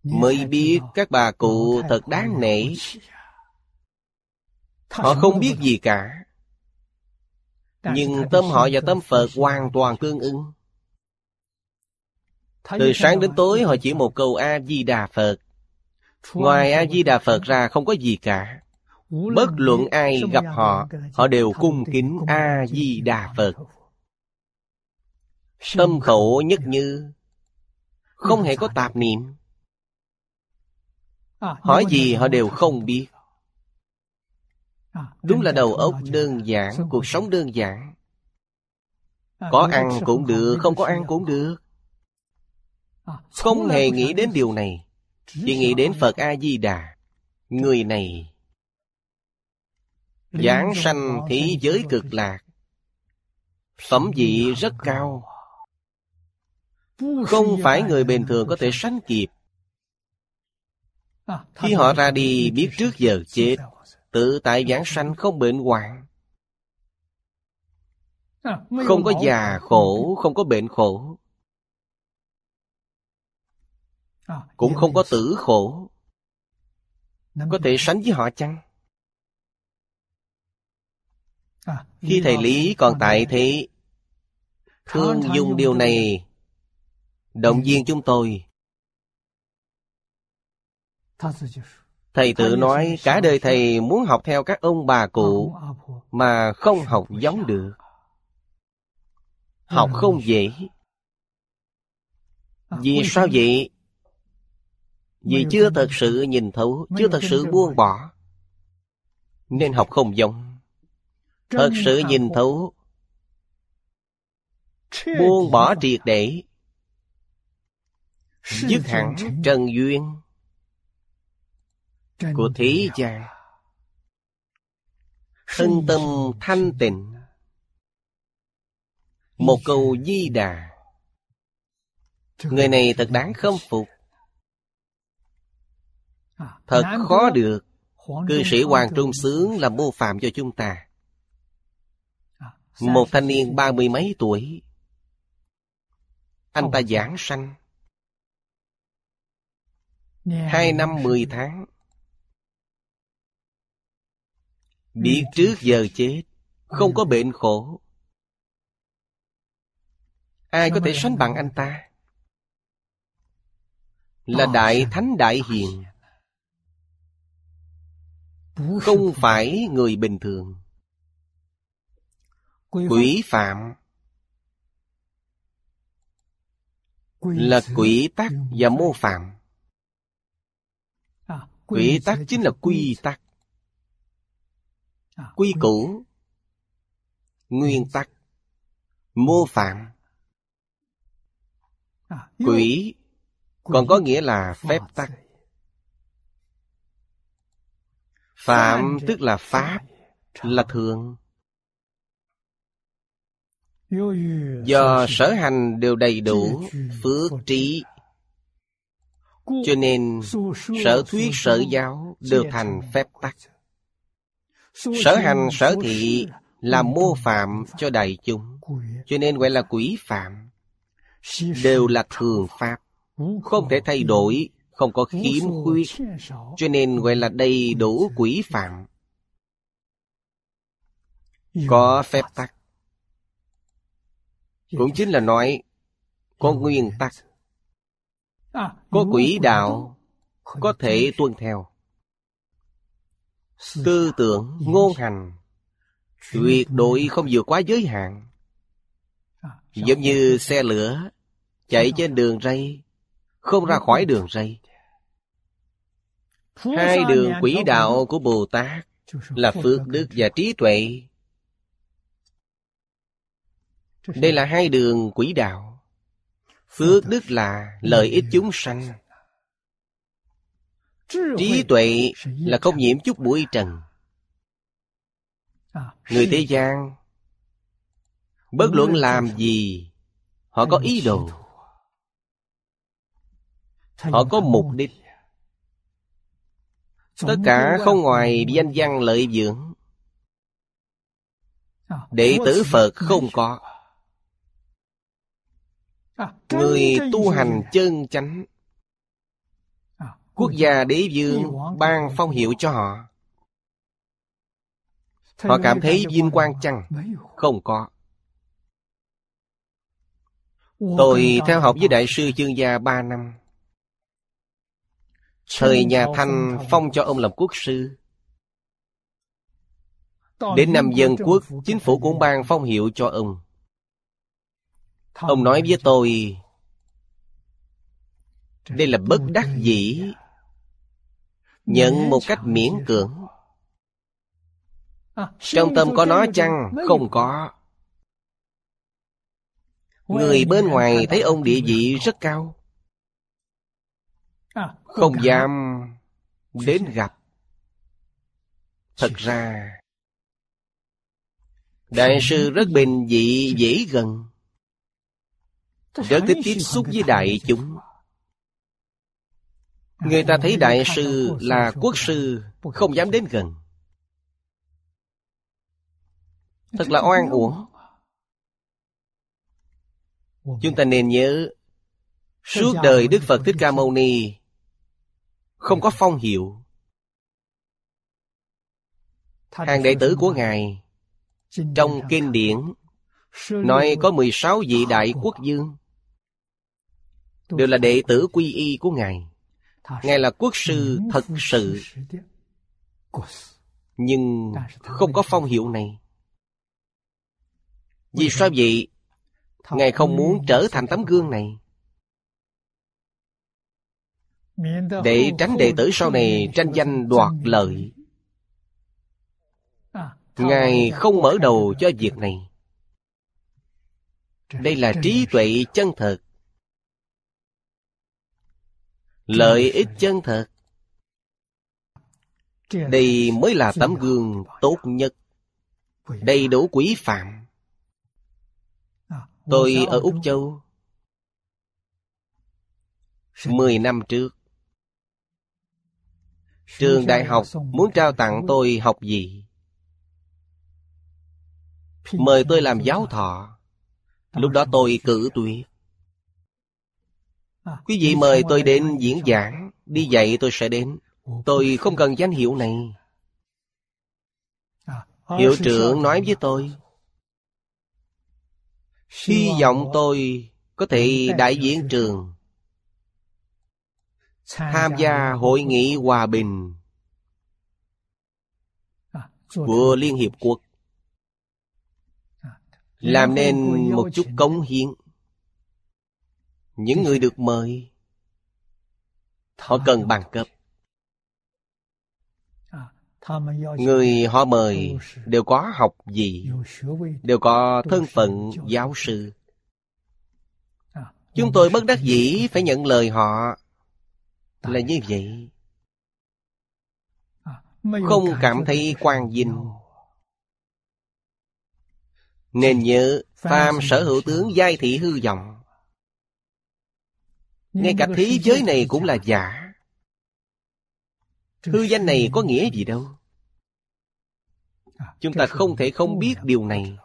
Mới biết các bà cụ thật đáng nể. Họ không biết gì cả Nhưng tâm họ và tâm Phật hoàn toàn tương ứng. Từ sáng đến tối họ chỉ một câu A-di-đà Phật. Ngoài A-di-đà Phật ra không có gì cả. Bất luận ai gặp họ Họ đều cung kính A-di-đà Phật. Tâm khẩu nhất như Không hề có tạp niệm. Hỏi gì họ đều không biết Đúng là đầu óc đơn giản Cuộc sống đơn giản. Có ăn cũng được Không có ăn cũng được. Không hề nghĩ đến điều này. Chỉ nghĩ đến Phật A-di-đà. Người này Giảng sanh thế giới cực lạc. Phẩm vị rất cao. Không phải người bình thường có thể sánh kịp. Khi họ ra đi biết trước giờ chết Tự tại giảng sanh không bệnh hoạn. Không có già khổ Không có bệnh khổ. Cũng không có tử khổ. Có thể sánh với họ chăng? Khi thầy Lý còn tại thế Thương dùng điều này Động viên chúng tôi Thầy tự nói, cả đời thầy muốn học theo các ông bà cụ Mà không học giống được. Học không dễ. Vì sao vậy? Vì chưa thật sự nhìn thấu, Chưa thật sự buông bỏ. Nên học không giống. Thật sự nhìn thấu. Buông bỏ triệt để. Dứt hẳn trần duyên của thế gian thân tâm thanh tịnh. Một câu di đà. Người này thật đáng khâm phục. Thật khó được. Cư sĩ hoàng trung sướng làm mô phạm cho chúng ta. Một thanh niên ba mươi mấy tuổi. Anh ta giảng sanh. Hai năm mười tháng Biết trước giờ chết Không có bệnh khổ. Ai có thể sánh bằng anh ta? Là đại thánh đại hiền. Không phải. người bình thường. Quỷ phạm. Là quỷ tắc và mô phạm. Quỷ tắc chính là quy tắc quy củ nguyên tắc mô phạm quỷ còn có nghĩa là phép tắc. Phạm tức là Pháp, là thường. Do sở hành đều đầy đủ phước trí. Cho nên sở thuyết sở giáo đều thành phép tắc Sở hành, sở thị là mô phạm cho đại chúng, Cho nên gọi là quỷ phạm, Đều là thường pháp, Không thể thay đổi, Không có khiếm khuyết, Cho nên gọi là đầy đủ quỷ phạm. Có phép tắc, cũng chính là nói có nguyên tắc, có quỹ đạo, có thể tuân theo tư tưởng ngôn hành. Tuyệt đối không vượt quá giới hạn. Giống như xe lửa chạy trên đường ray không ra khỏi đường ray. Hai đường quỹ đạo của bồ tát là phước đức và trí tuệ. Đây là hai đường quỹ đạo. Phước đức là lợi ích chúng sanh. Trí tuệ là không nhiễm chút bụi trần. Người thế gian Bất luận làm gì Họ có ý đồ Họ có mục đích。Tất cả không ngoài danh văn lợi dưỡng。Đệ tử Phật không có。Người tu hành chân chánh Quốc gia đế vương ban phong hiệu cho họ. Họ cảm thấy vinh quang chăng? Không có. Tôi theo học với Đại sư Chương Gia ba năm. Thời nhà Thanh phong cho ông làm quốc sư. Đến năm dân quốc, Chính phủ cũng ban phong hiệu cho ông. Ông nói với tôi, Đây là bất đắc dĩ. Nhận một cách miễn cưỡng. Trong tâm có nói chăng? Không có. Người bên ngoài thấy ông địa vị rất cao. Không dám đến gặp. Thật ra, Đại sư rất bình dị, dễ gần. Rất thích tiếp xúc với đại chúng. Người ta thấy đại sư là quốc sư Không dám đến gần. Thật là oan uổng. Chúng ta nên nhớ Suốt đời Đức Phật Thích Ca Mâu Ni Không có phong hiệu. Hàng đệ tử của Ngài Trong kinh điển Nói có 16 vị đại quốc dương đều là đệ tử quy y của Ngài. Ngài là quốc sư thật sự. Nhưng không có phong hiệu này. Vì sao vậy? Ngài không muốn trở thành tấm gương này. Để tránh đệ tử sau này tranh danh đoạt lợi. Ngài không mở đầu cho việc này. Đây là trí tuệ chân thật lợi ích chân thật. Đây mới là tấm gương tốt nhất. Đầy đủ quý phạm. Tôi ở úc châu. Mười năm trước. Trường đại học muốn trao tặng tôi học gì? Mời tôi làm giáo thọ. Lúc đó tôi cử tuyệt Quý vị mời tôi đến diễn giảng. Đi dạy tôi sẽ đến. Tôi không cần danh hiệu này. Hiệu trưởng nói với tôi. Hy vọng tôi có thể đại diện trường. Tham gia hội nghị hòa bình Của Liên Hiệp Quốc. Làm nên một chút cống hiến những người được mời. Họ cần bằng cấp người họ mời đều có học gì? Đều có thân phận giáo sư. Chúng tôi bất đắc dĩ phải nhận lời họ. Là như vậy. Không cảm thấy quan vinh Nên nhớ Phàm sở hữu tướng giai thị hư vọng Ngay cả thế giới này cũng là giả. Hư danh này có nghĩa gì đâu? Chúng ta không thể không biết điều này.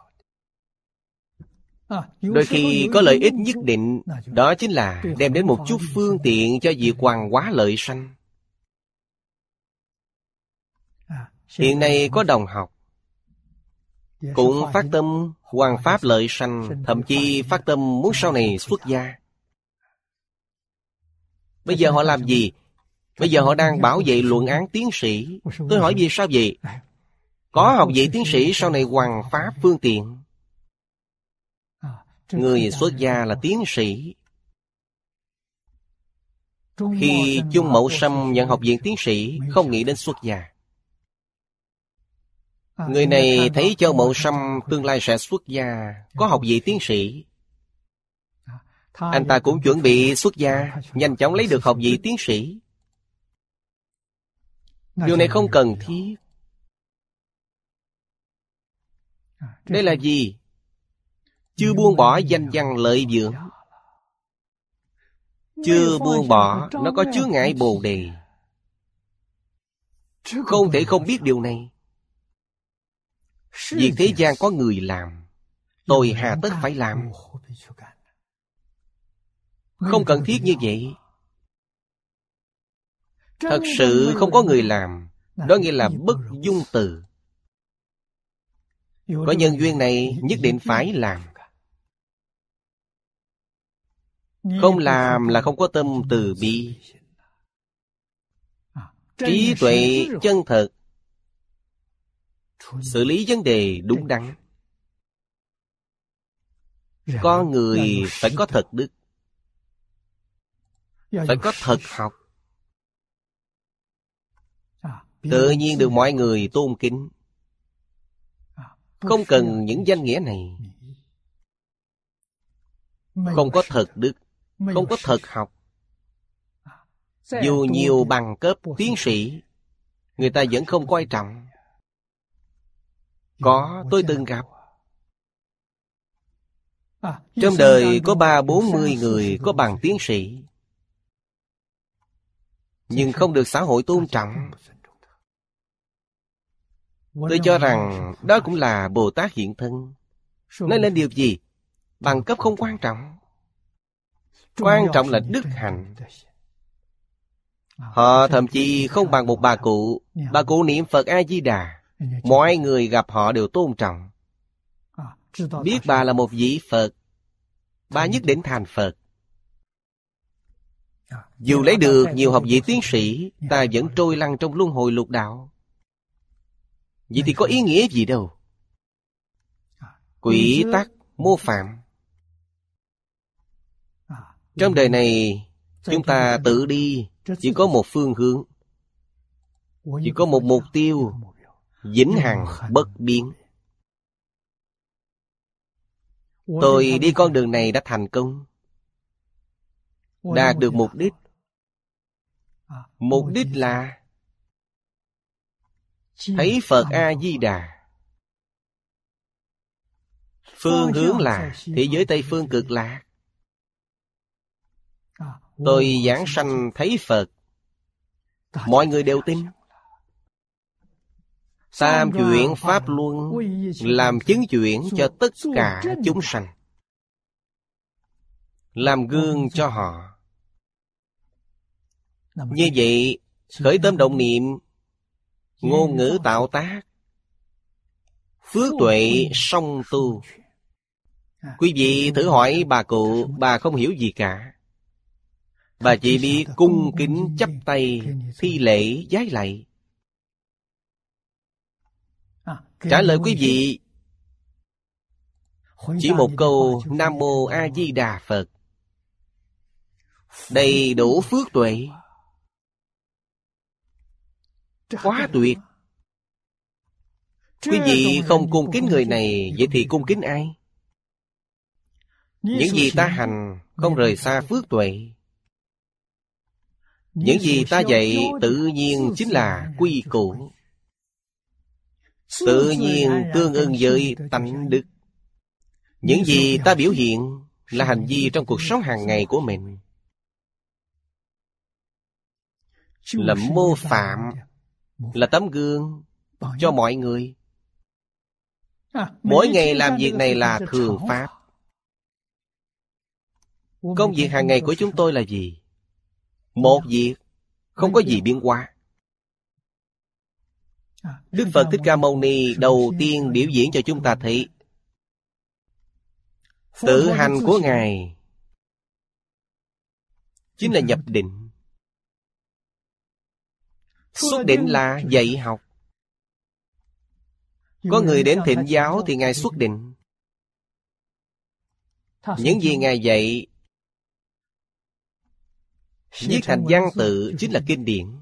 Đôi khi có lợi ích nhất định Đó chính là đem đến một chút phương tiện cho việc hoàng hóa lợi sanh. Hiện nay có đồng học Cũng phát tâm hoàng pháp lợi sanh Thậm chí phát tâm muốn sau này xuất gia Bây giờ họ làm gì? Bây giờ họ đang bảo vệ luận án tiến sĩ. Tôi hỏi vì sao vậy? Có học vị tiến sĩ sau này hoàng pháp phương tiện. Người xuất gia là tiến sĩ. Khi Chung Mậu Sâm nhận học viện tiến sĩ, Không nghĩ đến xuất gia. Người này thấy Châu Mậu Sâm tương lai sẽ xuất gia, Có học vị tiến sĩ. Anh ta cũng chuẩn bị xuất gia, Nhanh chóng lấy được học vị tiến sĩ. Điều này không cần thiết. Đây là gì? Chưa buông bỏ danh văn lợi dưỡng. Chưa buông bỏ, Nó có chứa ngại bồ đề. Không thể không biết điều này. Việc thế gian có người làm, Tôi hà tất phải làm. Không cần thiết như vậy. Thật sự không có người làm, Đó nghĩa là bất dung từ. Có nhân duyên này nhất định phải làm. Không làm là không có tâm từ bi. Trí tuệ chân thật. Xử lý vấn đề đúng đắn. Con người phải có thật đức. Phải có thật học. Tự nhiên được mọi người tôn kính. Không cần những danh nghĩa này. Không có thật đức. không có thật học. Dù nhiều bằng cấp tiến sĩ người ta vẫn không coi trọng. Có tôi từng gặp. trong đời có ba bốn mươi người có bằng tiến sĩ nhưng không được xã hội tôn trọng. Tôi cho rằng đó cũng là bồ tát hiện thân. Nói lên điều gì? Bằng cấp không quan trọng. Quan trọng là đức hạnh. Họ thậm chí không bằng một bà cụ. Bà cụ niệm Phật A-di-đà. Mọi người gặp họ đều tôn trọng. Biết bà là một vị Phật. Bà nhất định thành Phật. Dù lấy được nhiều học vị tiến sĩ Ta vẫn trôi lăn trong luân hồi lục đạo. Vậy thì có ý nghĩa gì đâu? Quỷ tắc mô phạm. Trong đời này Chúng ta tự đi Chỉ có một phương hướng. Chỉ có một mục tiêu Vĩnh hằng bất biến. Tôi đi con đường này đã thành công Đạt được mục đích. Mục đích là Thấy Phật A-di-đà. Phương hướng là Thế giới Tây Phương cực lạc. Tôi giảng sanh thấy Phật. Mọi người đều tin. Tam chuyện Pháp Luân Làm chứng chuyện cho tất cả chúng sanh Làm gương cho họ. Như vậy Khởi tâm động niệm Ngôn ngữ tạo tác Phước tuệ song tu. Quý vị thử hỏi bà cụ Bà không hiểu gì cả. Bà chỉ biết cung kính chấp tay Thi lễ giái lạy. Trả lời quý vị Chỉ một câu Nam Mô A Di Đà Phật Đầy đủ phước tuệ. Quá tuyệt. Quý vị không cung kính người này, Vậy thì cung kính ai? Những gì ta hành Không rời xa phước tuệ. Những gì ta dạy tự nhiên chính là quy củ. Tự nhiên tương ưng với tánh đức. Những gì ta biểu hiện Là hành vi trong cuộc sống hàng ngày của mình. Là mô phạm Là tấm gương Cho mọi người. Mỗi ngày làm việc này là thường pháp. Công việc hàng ngày của chúng tôi là gì? Một việc Không có gì biến hóa. Đức Phật Thích Ca Mâu Ni đầu tiên biểu diễn cho chúng ta thấy Tự hành của Ngài Chính là nhập định Xuất định là dạy học. Có người đến thịnh giáo thì Ngài xuất định Những gì Ngài dạy Viết thành văn tự chính là kinh điển.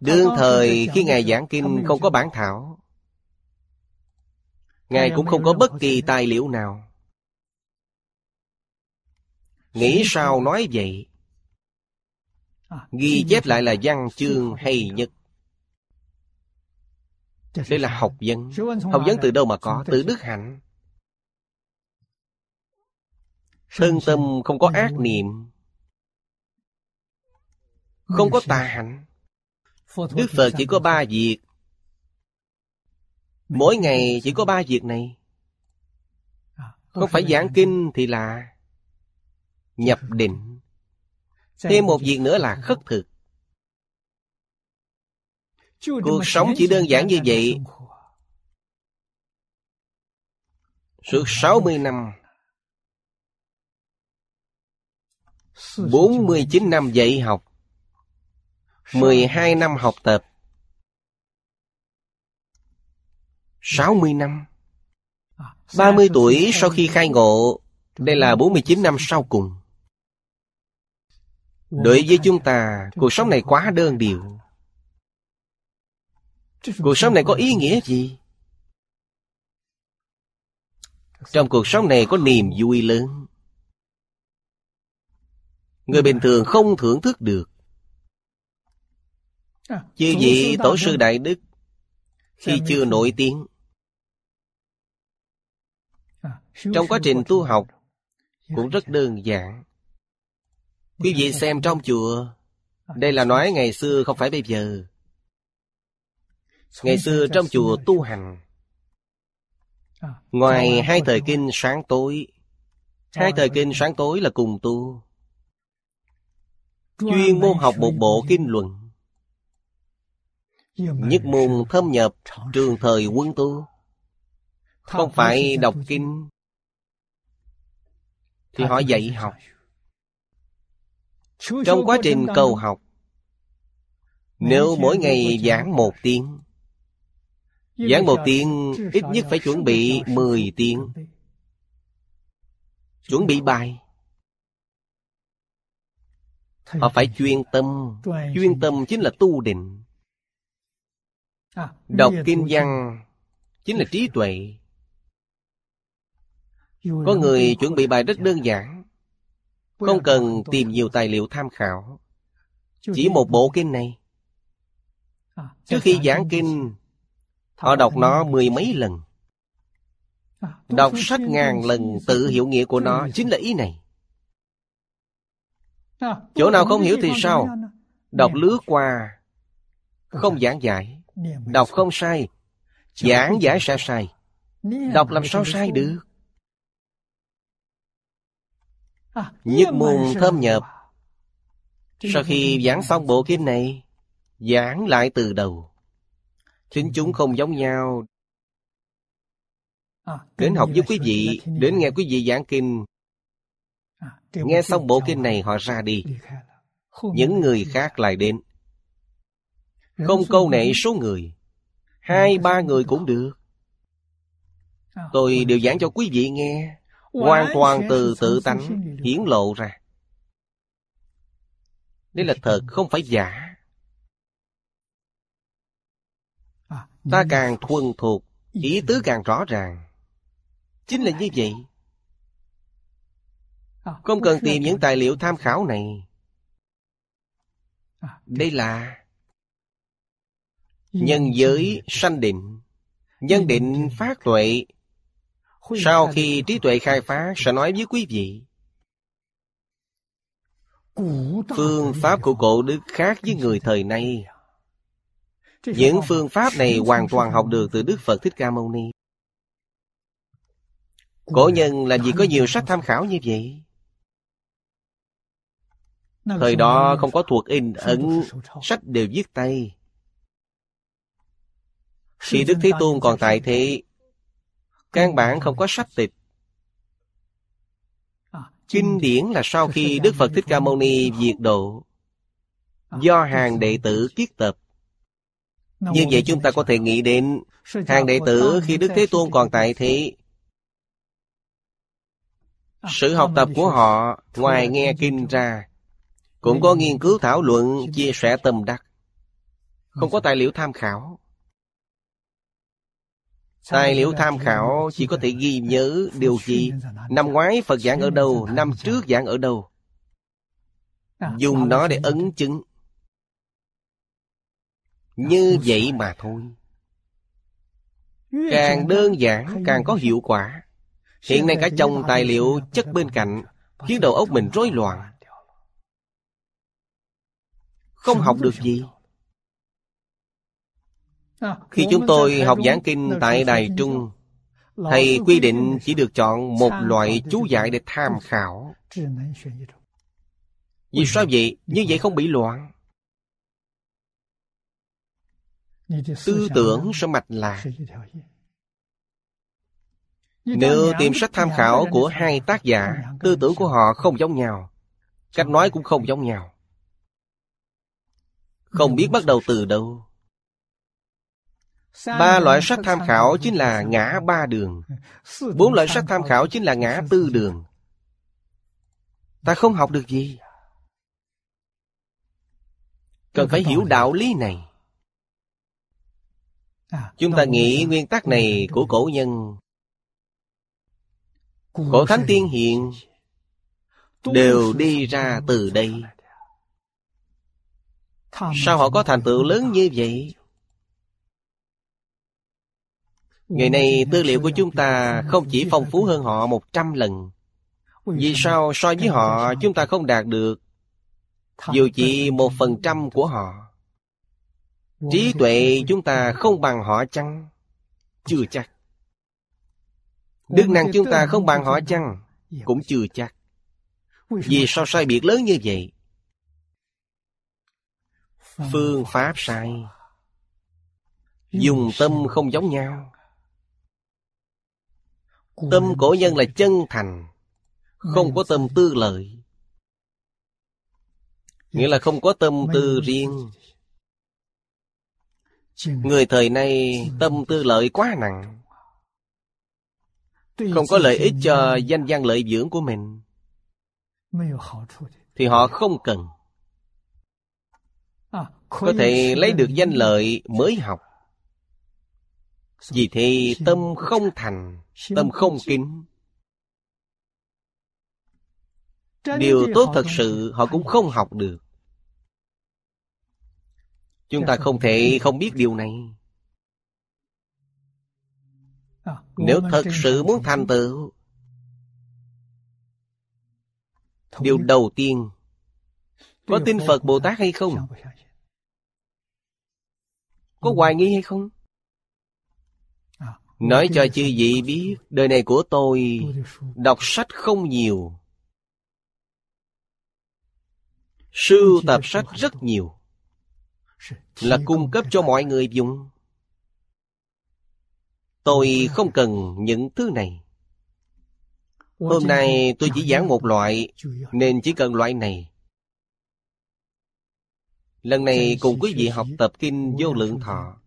Đương thời khi Ngài giảng kinh không có bản thảo Ngài cũng không có bất kỳ tài liệu nào. Nghĩ sao nói vậy Ghi chép lại là văn chương hay nhất. Đây là học vấn Học vấn từ đâu mà có? Từ đức. hạnh. Thân tâm không có ác niệm. Không có tà hạnh. Đức Phật chỉ có ba việc. Mỗi ngày chỉ có ba việc này Không phải giảng kinh thì là Nhập định Thêm một việc nữa là khất thực. Cuộc sống chỉ đơn giản như vậy. Suốt 60 năm 49 năm dạy học 12 năm học tập. 60 năm. 30 tuổi sau khi khai ngộ Đây là 49 năm sau cùng Đối với chúng ta, Cuộc sống này quá đơn điệu. Cuộc sống này có ý nghĩa gì? Trong cuộc sống này có niềm vui lớn. Người bình thường không thưởng thức được. Chư vị tổ sư Đại Đức, Khi chưa nổi tiếng, Trong quá trình tu học Cũng rất đơn giản. Quý vị xem trong chùa. Đây là nói ngày xưa không phải bây giờ. Ngày xưa trong chùa tu hành. Ngoài hai thời kinh sáng tối. Hai thời kinh sáng tối là cùng tu. Chuyên môn học một bộ kinh luận. Nhất môn thâm nhập trường thời quân tu. Không phải đọc kinh. Thì họ dạy học. Trong quá trình cầu học Nếu mỗi ngày giảng một tiếng Giảng một tiếng ít nhất phải chuẩn bị 10 tiếng. Chuẩn bị bài. Họ phải chuyên tâm. Chuyên tâm chính là tu định. Đọc kinh văn Chính là trí tuệ. Có người chuẩn bị bài rất đơn giản Không cần tìm nhiều tài liệu tham khảo. Chỉ một bộ kinh này. Trước khi giảng kinh Họ đọc nó mười mấy lần. Đọc sách ngàn lần tự hiểu nghĩa của nó. Chính là ý này. Chỗ nào không hiểu thì sao? Đọc lướt qua Không giảng giải Đọc không sai. Giảng giải sẽ sai Đọc làm sao sai được Nhất môn thâm nhập Sau khi giảng xong bộ kinh này Giảng lại từ đầu. Thính chúng không giống nhau. Đến học với quý vị Đến nghe quý vị giảng kinh. Nghe xong bộ kinh này họ ra đi. Những người khác lại đến. Không câu nệ số người. Hai ba người cũng được. Tôi đều giảng cho quý vị nghe Hoàn toàn từ tự tánh hiển lộ ra. Đây là thật không phải giả. Ta càng thuần thuộc Ý tứ càng rõ ràng. Chính là như vậy. không cần tìm những tài liệu tham khảo này. Đây là Nhân giới sanh định. Nhân định phát tuệ Sau khi trí tuệ khai phá Sẽ nói với quý vị. Phương pháp của cổ đức khác với người thời nay. Những phương pháp này hoàn toàn học được từ Đức Phật Thích Ca Mâu Ni. Cổ nhân làm gì có nhiều sách tham khảo như vậy. Thời đó không có thuộc in ấn Sách đều viết tay Khi Đức Thế Tôn còn tại thế Căn bản không có sách tịch. Kinh điển là sau khi Đức Phật Thích Ca Mâu Ni diệt độ, Do hàng đệ tử kiết tập Như vậy chúng ta có thể nghĩ đến Hàng đệ tử khi Đức Thế Tôn còn tại thế. Sự học tập của họ, Ngoài nghe kinh ra, Cũng có nghiên cứu thảo luận, Chia sẻ tâm đắc. Không có tài liệu tham khảo. Tài liệu tham khảo chỉ có thể ghi nhớ điều gì? Năm ngoái Phật giảng ở đâu? Năm trước giảng ở đâu? Dùng nó để ấn chứng. Như vậy mà thôi. Càng đơn giản càng có hiệu quả. Hiện nay cả chồng tài liệu chất bên cạnh Khiến đầu óc mình rối loạn. Không học được gì khi chúng tôi học giảng kinh tại Đài Trung, Thầy quy định chỉ được chọn một loại chú giải để tham khảo. Vì sao vậy? Như vậy không bị loạn. Tư tưởng sẽ mạch lạc. Nếu tìm sách tham khảo của hai tác giả, tư tưởng của họ không giống nhau. Cách nói cũng không giống nhau. Không biết bắt đầu từ đâu. Ba loại sách tham khảo chính là ngã ba đường. Bốn loại sách tham khảo chính là ngã tư đường. Ta không học được gì. Cần phải hiểu đạo lý này. Chúng ta nghĩ nguyên tắc này của cổ nhân Cổ thánh tiên hiện Đều đi ra từ đây Sao họ có thành tựu lớn như vậy Ngày nay tư liệu của chúng ta không chỉ phong phú hơn họ một trăm lần. Vì sao so với họ chúng ta không đạt được dù chỉ một phần trăm của họ? Trí tuệ chúng ta không bằng họ chăng? Chưa chắc. Đức năng chúng ta không bằng họ chăng? Cũng chưa chắc. Vì sao sai biệt lớn như vậy? Phương pháp sai. Dùng tâm không giống nhau. Tâm cổ nhân là chân thành, Không có tâm tư lợi. Nghĩa là không có tâm tư riêng. Người thời nay tâm tư lợi quá nặng, Không có lợi ích cho danh gian lợi dưỡng của mình, Thì họ không cần. Có thể lấy được danh lợi mới học. Vì thế tâm không thành. Tâm không kính Điều tốt thật sự họ cũng không học được. Chúng ta không thể không biết điều này. Nếu thật sự muốn thành tựu Điều đầu tiên Có tin Phật Bồ Tát hay không? Có hoài nghi hay không? Nói cho chư vị biết, Đời này của tôi Đọc sách không nhiều. Sưu tập sách rất nhiều. Là cung cấp cho mọi người dùng. Tôi không cần những thứ này. Hôm nay tôi chỉ giảng một loại, Nên chỉ cần loại này. Lần này cùng quý vị học tập kinh vô lượng thọ.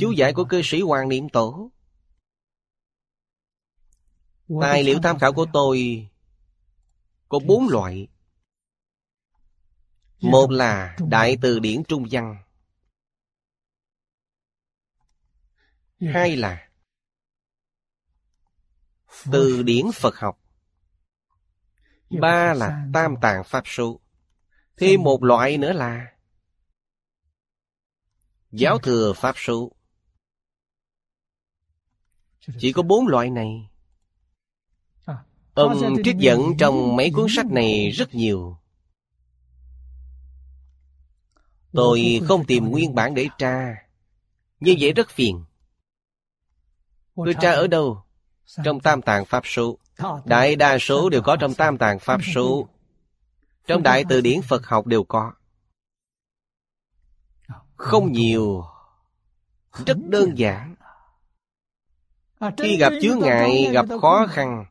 Chú giải của cư sĩ Hoàng Niệm Tổ. Tài liệu tham khảo của tôi Có bốn loại. Một là Đại Từ Điển Trung Văn. Hai là Từ Điển Phật Học. Ba là Tam Tạng Pháp Số. Thêm một loại nữa là Giáo thừa Pháp sư Chỉ có bốn loại này. Ông trích dẫn trong mấy cuốn sách này rất nhiều. Tôi không tìm nguyên bản để tra. Như vậy rất phiền. Tôi tra ở đâu? Trong Tam Tạng Pháp Số Đại đa số đều có trong Tam Tạng Pháp Số Trong Đại Từ Điển Phật học đều có. Không nhiều. Rất đơn giản. Khi gặp chướng ngại, gặp khó khăn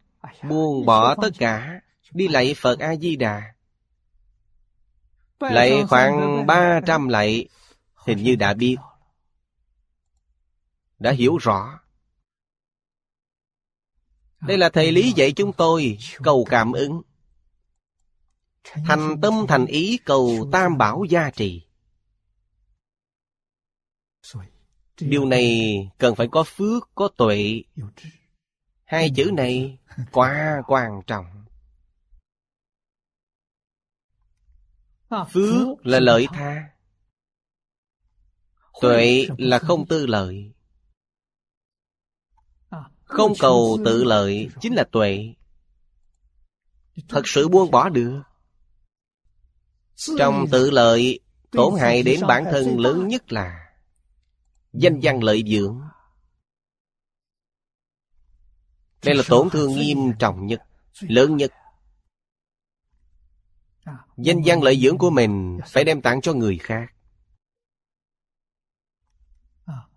Buông bỏ tất cả Đi lạy Phật A-di-đà. Lạy khoảng 300 lạy. Hình như đã biết. Đã hiểu rõ. Đây là thầy lý dạy chúng tôi Cầu cảm ứng. Thành tâm thành ý cầu tam bảo gia trì Điều này cần phải có phước, có tuệ. Hai chữ này quá quan trọng. Phước là lợi tha. Tuệ là không tư lợi. Không cầu tự lợi chính là tuệ. Thật sự buông bỏ được. Trong tự lợi Tổn hại đến bản thân lớn nhất là Danh văn lợi dưỡng. Đây là tổn thương nghiêm trọng nhất, Lớn nhất. Danh văn lợi dưỡng của mình Phải đem tặng cho người khác.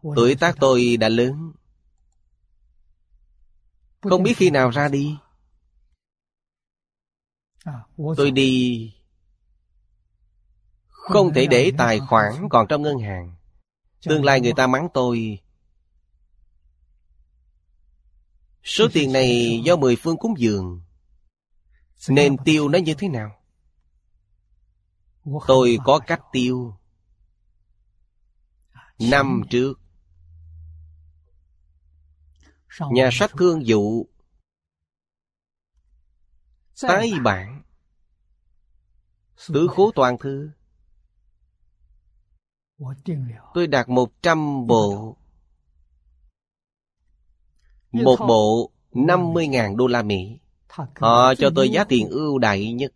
Tuổi tác tôi đã lớn. Không biết khi nào ra đi. Tôi đi. Không thể để tài khoản còn trong ngân hàng. Tương lai người ta mắng tôi. Số tiền này do mười phương cúng dường. Nên tiêu nó như thế nào? Tôi có cách tiêu. Năm trước. Nhà sách thương dụ. Tái bản. Tứ khố toàn thư Tôi đặt một trăm bộ. Một bộ năm mươi ngàn đô la Mỹ. Họ cho tôi giá tiền ưu đại nhất.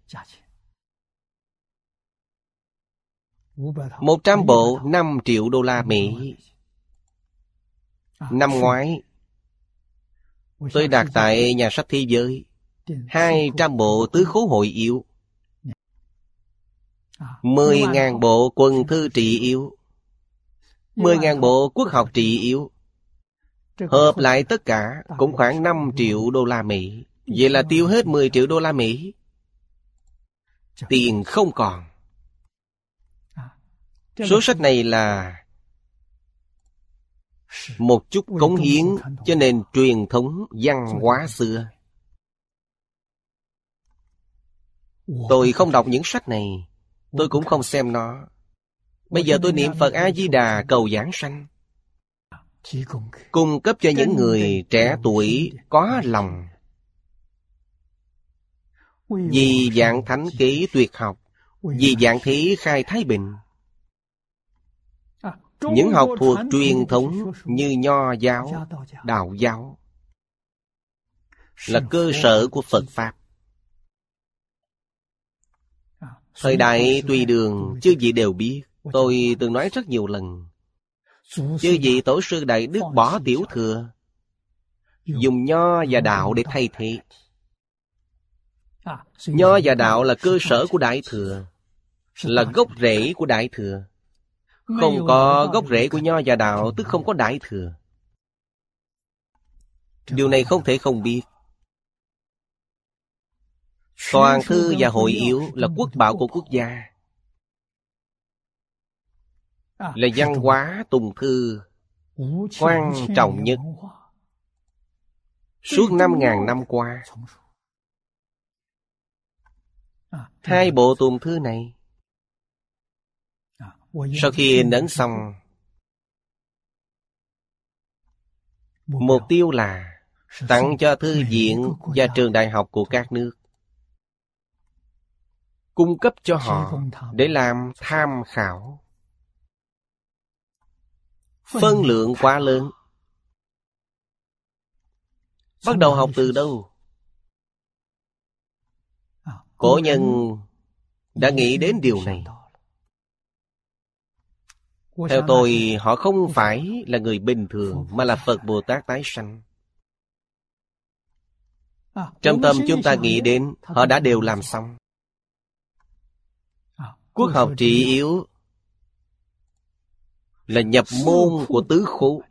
Một trăm bộ năm triệu đô la Mỹ. Năm ngoái Tôi đặt tại nhà sách thế giới. Hai trăm bộ tứ khố hội yếu mười ngàn bộ quân thư trị yếu. Mười ngàn bộ quốc học trị yếu. Hợp lại tất cả cũng khoảng 5 triệu đô la Mỹ. Vậy là tiêu hết 10 triệu đô la Mỹ. Tiền không còn. Số sách này là một chút cống hiến cho nền truyền thống văn hóa xưa. Tôi không đọc những sách này, tôi cũng không xem nó. Bây giờ tôi niệm Phật A-di-đà cầu giảng sanh. Cung cấp cho những người trẻ tuổi có lòng. Vì dạng thánh ký tuyệt học, vì dạng thí khai thái bình, những học thuộc truyền thống như nho giáo đạo giáo là cơ sở của phật pháp thời đại tùy đường, chư vị đều biết, tôi từng nói rất nhiều lần. Chư vị tổ sư đại đức bỏ tiểu thừa, dùng nho và đạo để thay thế. Nho và đạo là cơ sở của đại thừa, là gốc rễ của đại thừa. Không có gốc rễ của nho và đạo, Tức không có đại thừa. Điều này không thể không biết. Toàn thư và hội yếu là quốc bảo của quốc gia. Là văn hóa tùng thư Quan trọng nhất. Suốt năm ngàn năm qua Hai bộ tùng thư này sau khi nấn xong mục tiêu là tặng cho thư viện và trường đại học của các nước cung cấp cho họ để làm tham khảo. Phân lượng quá lớn. Bắt đầu học từ đâu? Cổ nhân đã nghĩ đến điều này. Theo tôi, họ không phải là người bình thường Mà là Phật Bồ Tát tái sanh. Trong tâm chúng ta nghĩ đến Họ đã đều làm xong Quốc học trị yếu Là nhập môn của tứ khố.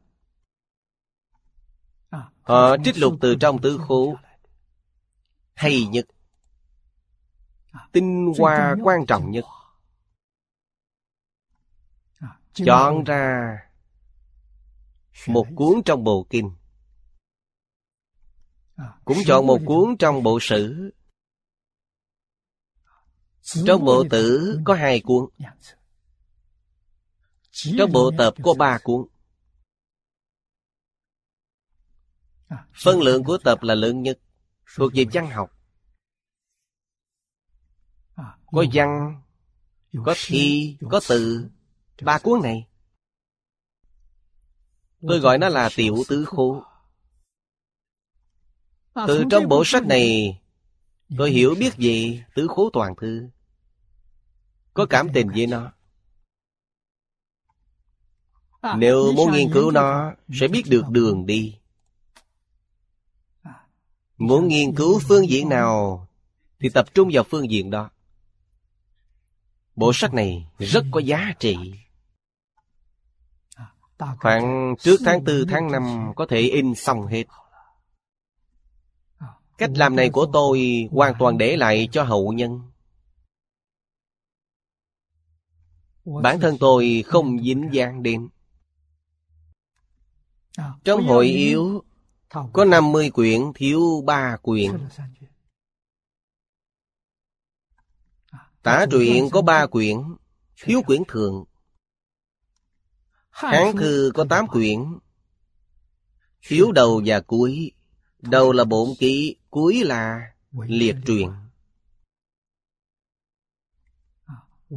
Họ trích lục từ trong tứ khố. Hay nhất. Tinh hoa quan trọng nhất. Chọn ra Một cuốn trong bộ kinh. Cũng chọn một cuốn trong bộ sử Trong bộ tử có hai cuốn. Trong bộ tập có ba cuốn. Phân lượng của tập là lớn nhất Thuộc về văn học. Có văn Có thi Có từ. Ba cuốn này Tôi gọi nó là tiểu tứ khố Từ trong bộ sách này Tôi hiểu biết về tứ khố toàn thư. Có cảm tình với nó. Nếu muốn nghiên cứu nó Sẽ biết được đường đi. Muốn nghiên cứu phương diện nào Thì tập trung vào phương diện đó. Bộ sách này rất có giá trị. Khoảng trước tháng tư tháng năm Có thể in xong hết Cách làm này của tôi Hoàn toàn để lại cho hậu nhân. Bản thân tôi không dính dáng đến. Trong hội yếu, có 50 quyển, thiếu 3 quyển. Tả truyện có 3 quyển, Thiếu quyển thường. Hán thư có 8 quyển, Thiếu đầu và cuối. Đầu là bổn ký Cuối là liệt truyện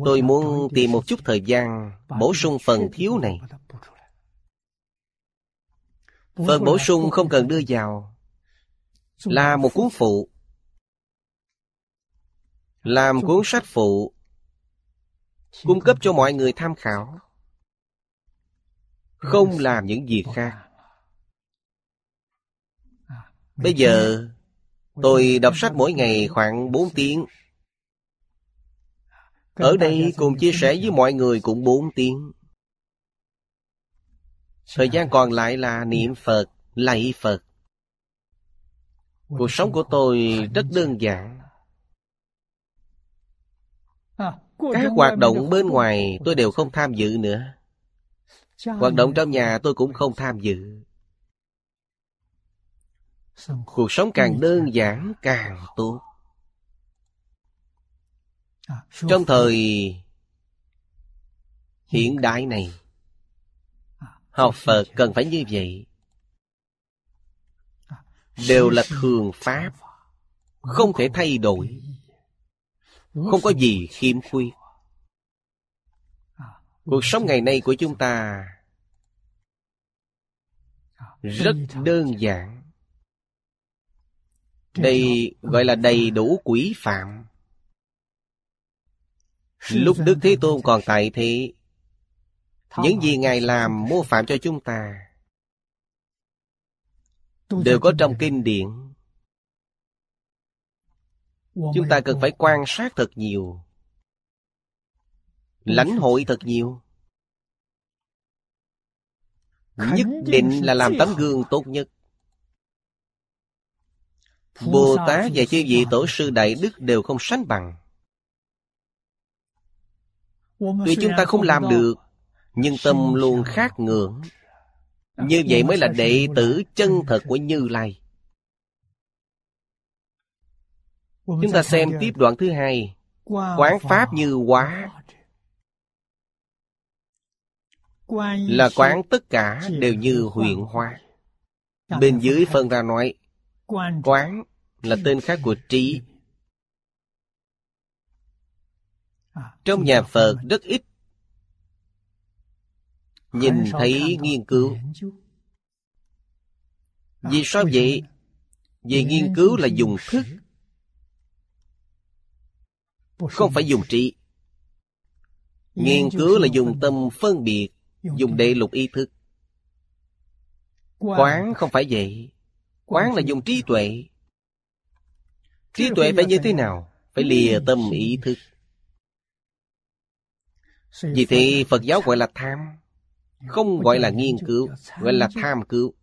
Tôi muốn tìm một chút thời gian Bổ sung phần thiếu này. Phần bổ sung không cần đưa vào. Là một cuốn phụ. Làm cuốn sách phụ. Cung cấp cho mọi người tham khảo. Không làm những việc khác Bây giờ Tôi đọc sách mỗi ngày khoảng 4 tiếng. Ở đây cùng chia sẻ với mọi người cũng 4 tiếng. Thời gian còn lại là niệm Phật, lạy Phật. Cuộc sống của tôi rất đơn giản. Các hoạt động bên ngoài tôi đều không tham dự nữa. Hoạt động trong nhà tôi cũng không tham dự. Cuộc sống càng đơn giản càng tốt. Trong thời hiện đại này, Học Phật cần phải như vậy. Đều là thường pháp Không thể thay đổi. Không có gì khiếm khuyết. Cuộc sống ngày nay của chúng ta Rất đơn giản Đây gọi là đầy đủ quỷ phạm. Lúc Đức Thế Tôn còn tại thế những gì Ngài làm mô phạm cho chúng ta Đều có trong kinh điển. Chúng ta cần phải quan sát thật nhiều. Lãnh hội thật nhiều. Nhất định là làm tấm gương tốt nhất Bồ Tát và chư vị tổ sư Đại Đức đều không sánh bằng. Tuy chúng ta không làm được nhưng tâm luôn khát ngưỡng. Như vậy mới là đệ tử chân thật của như lai. Chúng ta xem tiếp đoạn thứ hai. Quán pháp như hóa. Là quán tất cả đều như huyện hoa bên dưới phân ra nói quán là tên khác của trí. trong nhà phật rất ít Nhìn thấy nghiên cứu. Vì sao vậy? Vì nghiên cứu là dùng thức Không phải dùng trí. Nghiên cứu là dùng tâm phân biệt Dùng đệ lục ý thức. Quán không phải vậy Quán là dùng trí tuệ. Trí tuệ phải như thế nào? Phải lìa tâm ý thức. Vì thế Phật giáo gọi là tham Không gọi là nghiên cứu Gọi là tham cứu.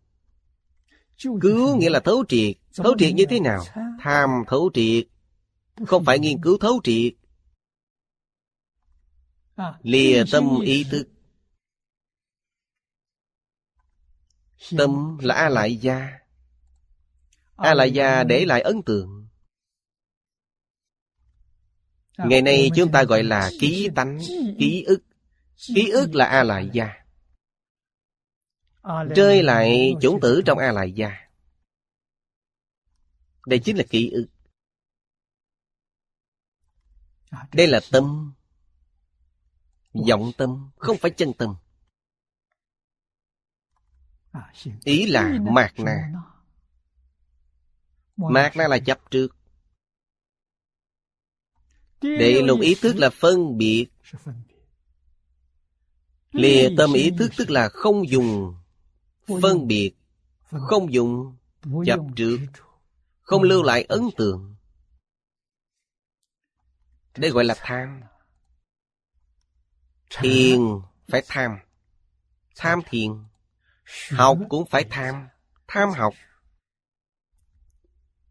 Cứu nghĩa là thấu triệt. Thấu triệt như thế nào? Tham thấu triệt. Không phải nghiên cứu thấu triệt. Lìa tâm ý thức. Tâm là A Lại Gia A Lại Gia để lại ấn tượng. Ngày nay chúng ta gọi là ký tánh, ký ức. Ký ức là A Lại Gia. Rơi lại chủng tử trong A Lại Gia. Đây chính là ký ức. Đây là tâm. Vọng tâm không phải chân tâm. Ý là mạt na mạt na là chấp trước. Đệ lục ý thức là phân biệt. Lìa tâm ý thức tức là không dùng. Phân biệt. Không dùng. Chấp trước. Không lưu lại ấn tượng. Đây gọi là tham. Thiền phải tham. Tham thiền. Học cũng phải tham. Tham học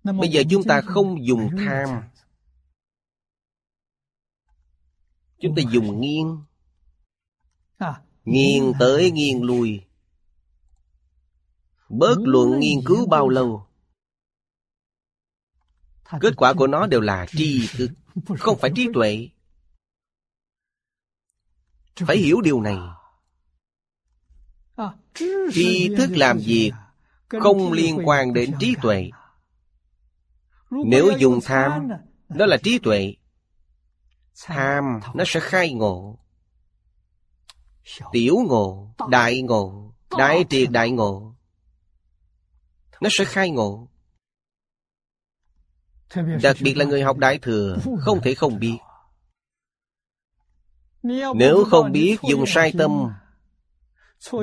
Bây giờ chúng ta không dùng tham. Chúng ta dùng nghiêng. Nghiêng tới nghiêng lui Bớt luận nghiên cứu bao lâu? Kết quả của nó đều là tri thức. Không phải trí tuệ. Phải hiểu điều này. Tri thức làm việc không liên quan đến trí tuệ nếu dùng tham đó là trí tuệ. Tham nó sẽ khai ngộ. tiểu ngộ đại ngộ đại triệt đại ngộ. Nó sẽ khai ngộ. Đặc biệt là người học đại thừa không thể không biết. Nếu không biết dùng sai tâm.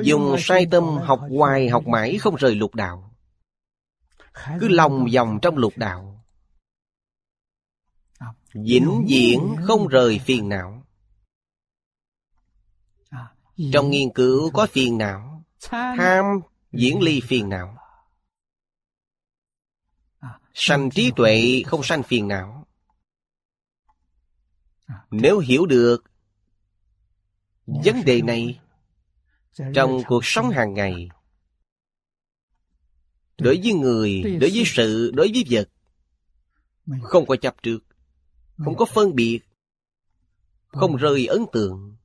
Dùng sai tâm học hoài học mãi không rời lục đạo. Cứ lòng vòng trong lục đạo Vĩnh viễn không rời phiền não. Trong nghiên cứu có phiền não Tham diễn ly phiền não. Sanh trí tuệ không sanh phiền não. Nếu hiểu được vấn đề này trong cuộc sống hàng ngày đối với người đối với sự đối với vật không có chấp trước không có phân biệt. Không rơi ấn tượng.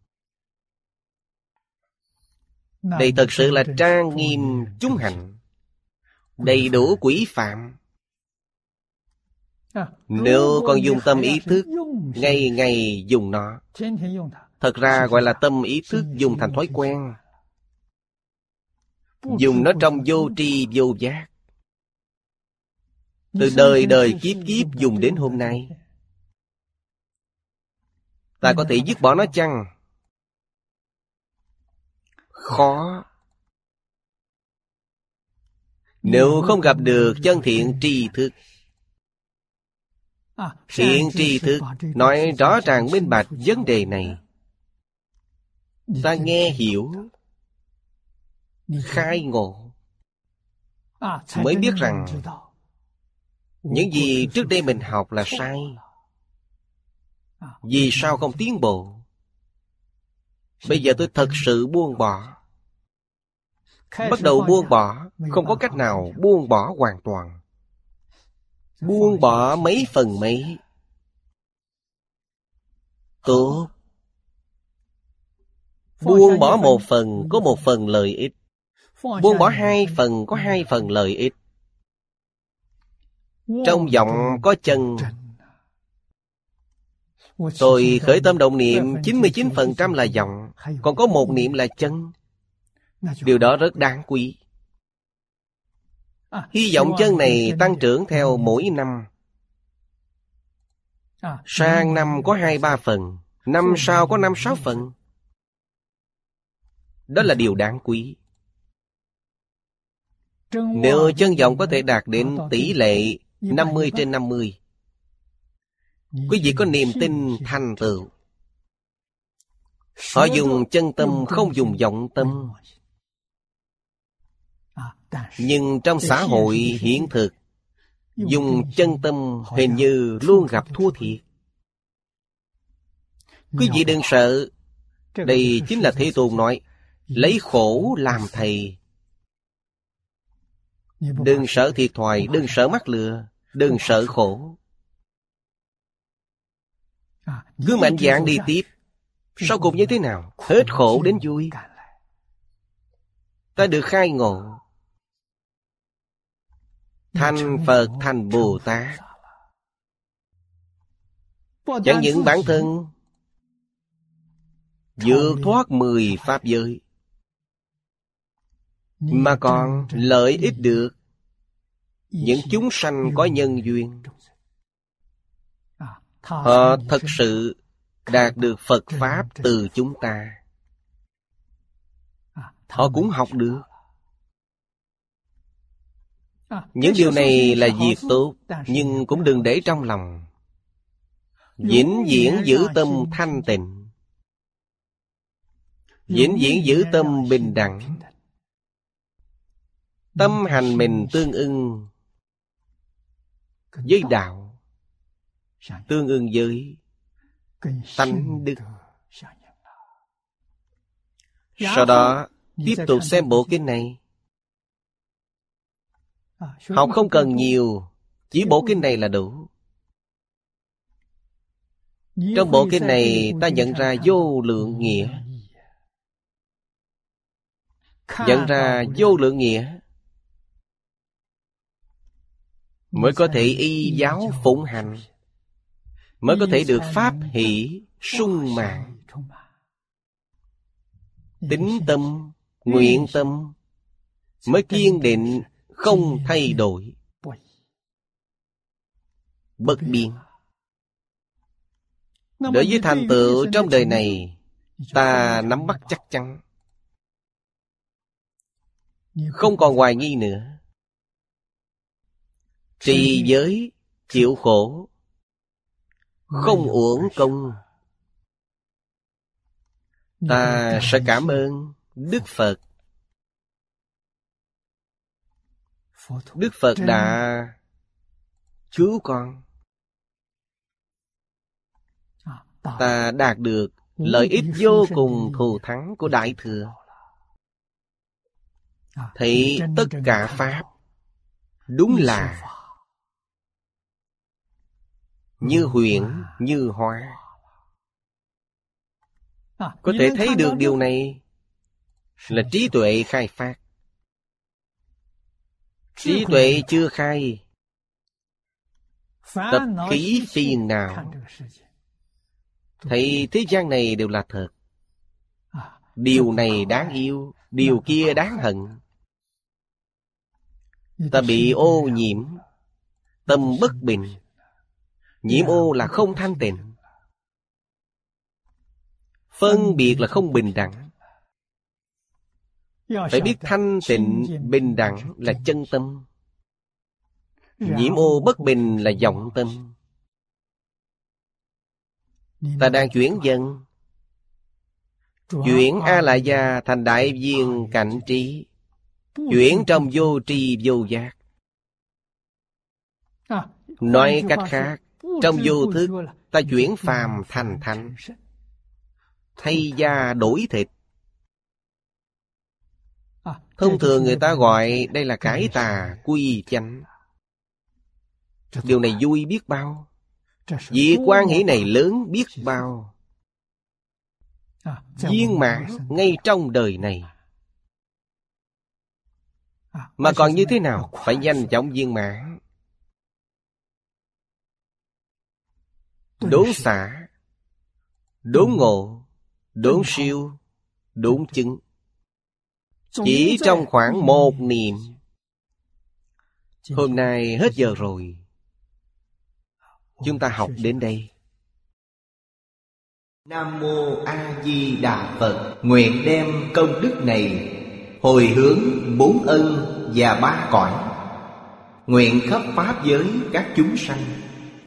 Đây thật sự là trang nghiêm chúng hành. Đầy đủ quỷ phạm. Nếu còn dùng tâm ý thức ngày ngày dùng nó. Thật ra gọi là tâm ý thức dùng thành thói quen. Dùng nó trong vô tri vô giác. Từ đời đời kiếp kiếp dùng đến hôm nay Ta có thể dứt bỏ nó chăng? Khó. Nếu không gặp được chân thiện tri thức. Thiện tri thức Nói rõ ràng minh bạch vấn đề này. Ta nghe hiểu. khai ngộ. Mới biết rằng những gì trước đây mình học là sai vì sao không tiến bộ? Bây giờ tôi thật sự buông bỏ. Bắt đầu buông bỏ, không có cách nào buông bỏ hoàn toàn. Buông bỏ mấy phần mấy. Tốt. Buông bỏ một phần có một phần lợi ích. Buông bỏ hai phần có hai phần lợi ích. Trong giọng có chân Tôi khởi tâm động niệm 99% là giọng Còn có một niệm là chân Điều đó rất đáng quý. Hy vọng chân này tăng trưởng theo mỗi năm. Sang năm có hai ba phần, năm sau có năm sáu phần. Đó là điều đáng quý. Nếu chân vọng có thể đạt đến tỷ lệ 50 trên 50, quý vị có niềm tin thành tựu. Họ dùng chân tâm không dùng vọng tâm. Nhưng trong xã hội hiện thực, dùng chân tâm hình như luôn gặp thua thiệt. Quý vị đừng sợ, đây chính là Thế Tôn nói, lấy khổ làm thầy. Đừng sợ thiệt thòi, đừng sợ mắc lừa, đừng sợ khổ. Cứ mạnh dạn đi tiếp. Sau cùng như thế nào? Hết khổ đến vui. Ta được khai ngộ. Thành Phật thành Bồ Tát. Chẳng những bản thân vượt thoát mười pháp giới mà còn lợi ích được những chúng sanh có nhân duyên họ thật sự đạt được phật pháp từ chúng ta. Họ cũng học được. Những điều này là việc tốt nhưng cũng đừng để trong lòng. Vĩnh viễn giữ tâm thanh tịnh. Vĩnh viễn giữ tâm bình đẳng. tâm hành mình tương ưng với đạo tương ưng với tánh đức. sau đó tiếp tục xem bộ kinh này. Học không cần nhiều chỉ bộ kinh này là đủ. Trong bộ kinh này ta nhận ra vô lượng nghĩa. Nhận ra vô lượng nghĩa. Mới có thể y giáo phụng hành mới có thể được pháp hỷ sung mạng tính tâm nguyện tâm mới kiên định không thay đổi. Bất biến đối với thành tựu trong đời này ta nắm bắt chắc chắn. Không còn hoài nghi nữa. Trì giới chịu khổ không uổng công. Ta sẽ cảm ơn đức phật. Đức phật đã cứu con. Ta đạt được lợi ích vô cùng thù thắng của đại thừa. thấy tất cả pháp đúng là như huyện như hoa. Có thể thấy được điều này. Là trí tuệ khai phát. Trí tuệ chưa khai. Tập khí phiền nào thấy thế gian này đều là thật. Điều này đáng yêu điều kia đáng hận. Ta bị ô nhiễm tâm bất bình nhiễm ô là không thanh tịnh phân biệt là không bình đẳng. Phải biết thanh tịnh, bình đẳng là chân tâm. Nhiễm ô bất bình là vọng tâm. Ta đang chuyển dần. Chuyển a la gia thành đại viên cảnh trí. Chuyển trong vô tri vô giác. Nói cách khác trong vô thức ta chuyển phàm thành thánh. thay da đổi thịt. Thông thường người ta gọi đây là cải tà quy chánh. điều này vui biết bao. vì quan hỷ này lớn biết bao. Viên mãn ngay trong đời này. Mà còn như thế nào? Phải nhanh chóng viên mãn đốn xả đốn ngộ đốn siêu đốn chứng. Chỉ trong khoảng một niệm. Hôm nay hết giờ rồi. Chúng ta học đến đây. Nam Mô A Di Đà Phật. Nguyện đem công đức này Hồi hướng bốn ân và ba cõi. Nguyện khắp Pháp giới các chúng sanh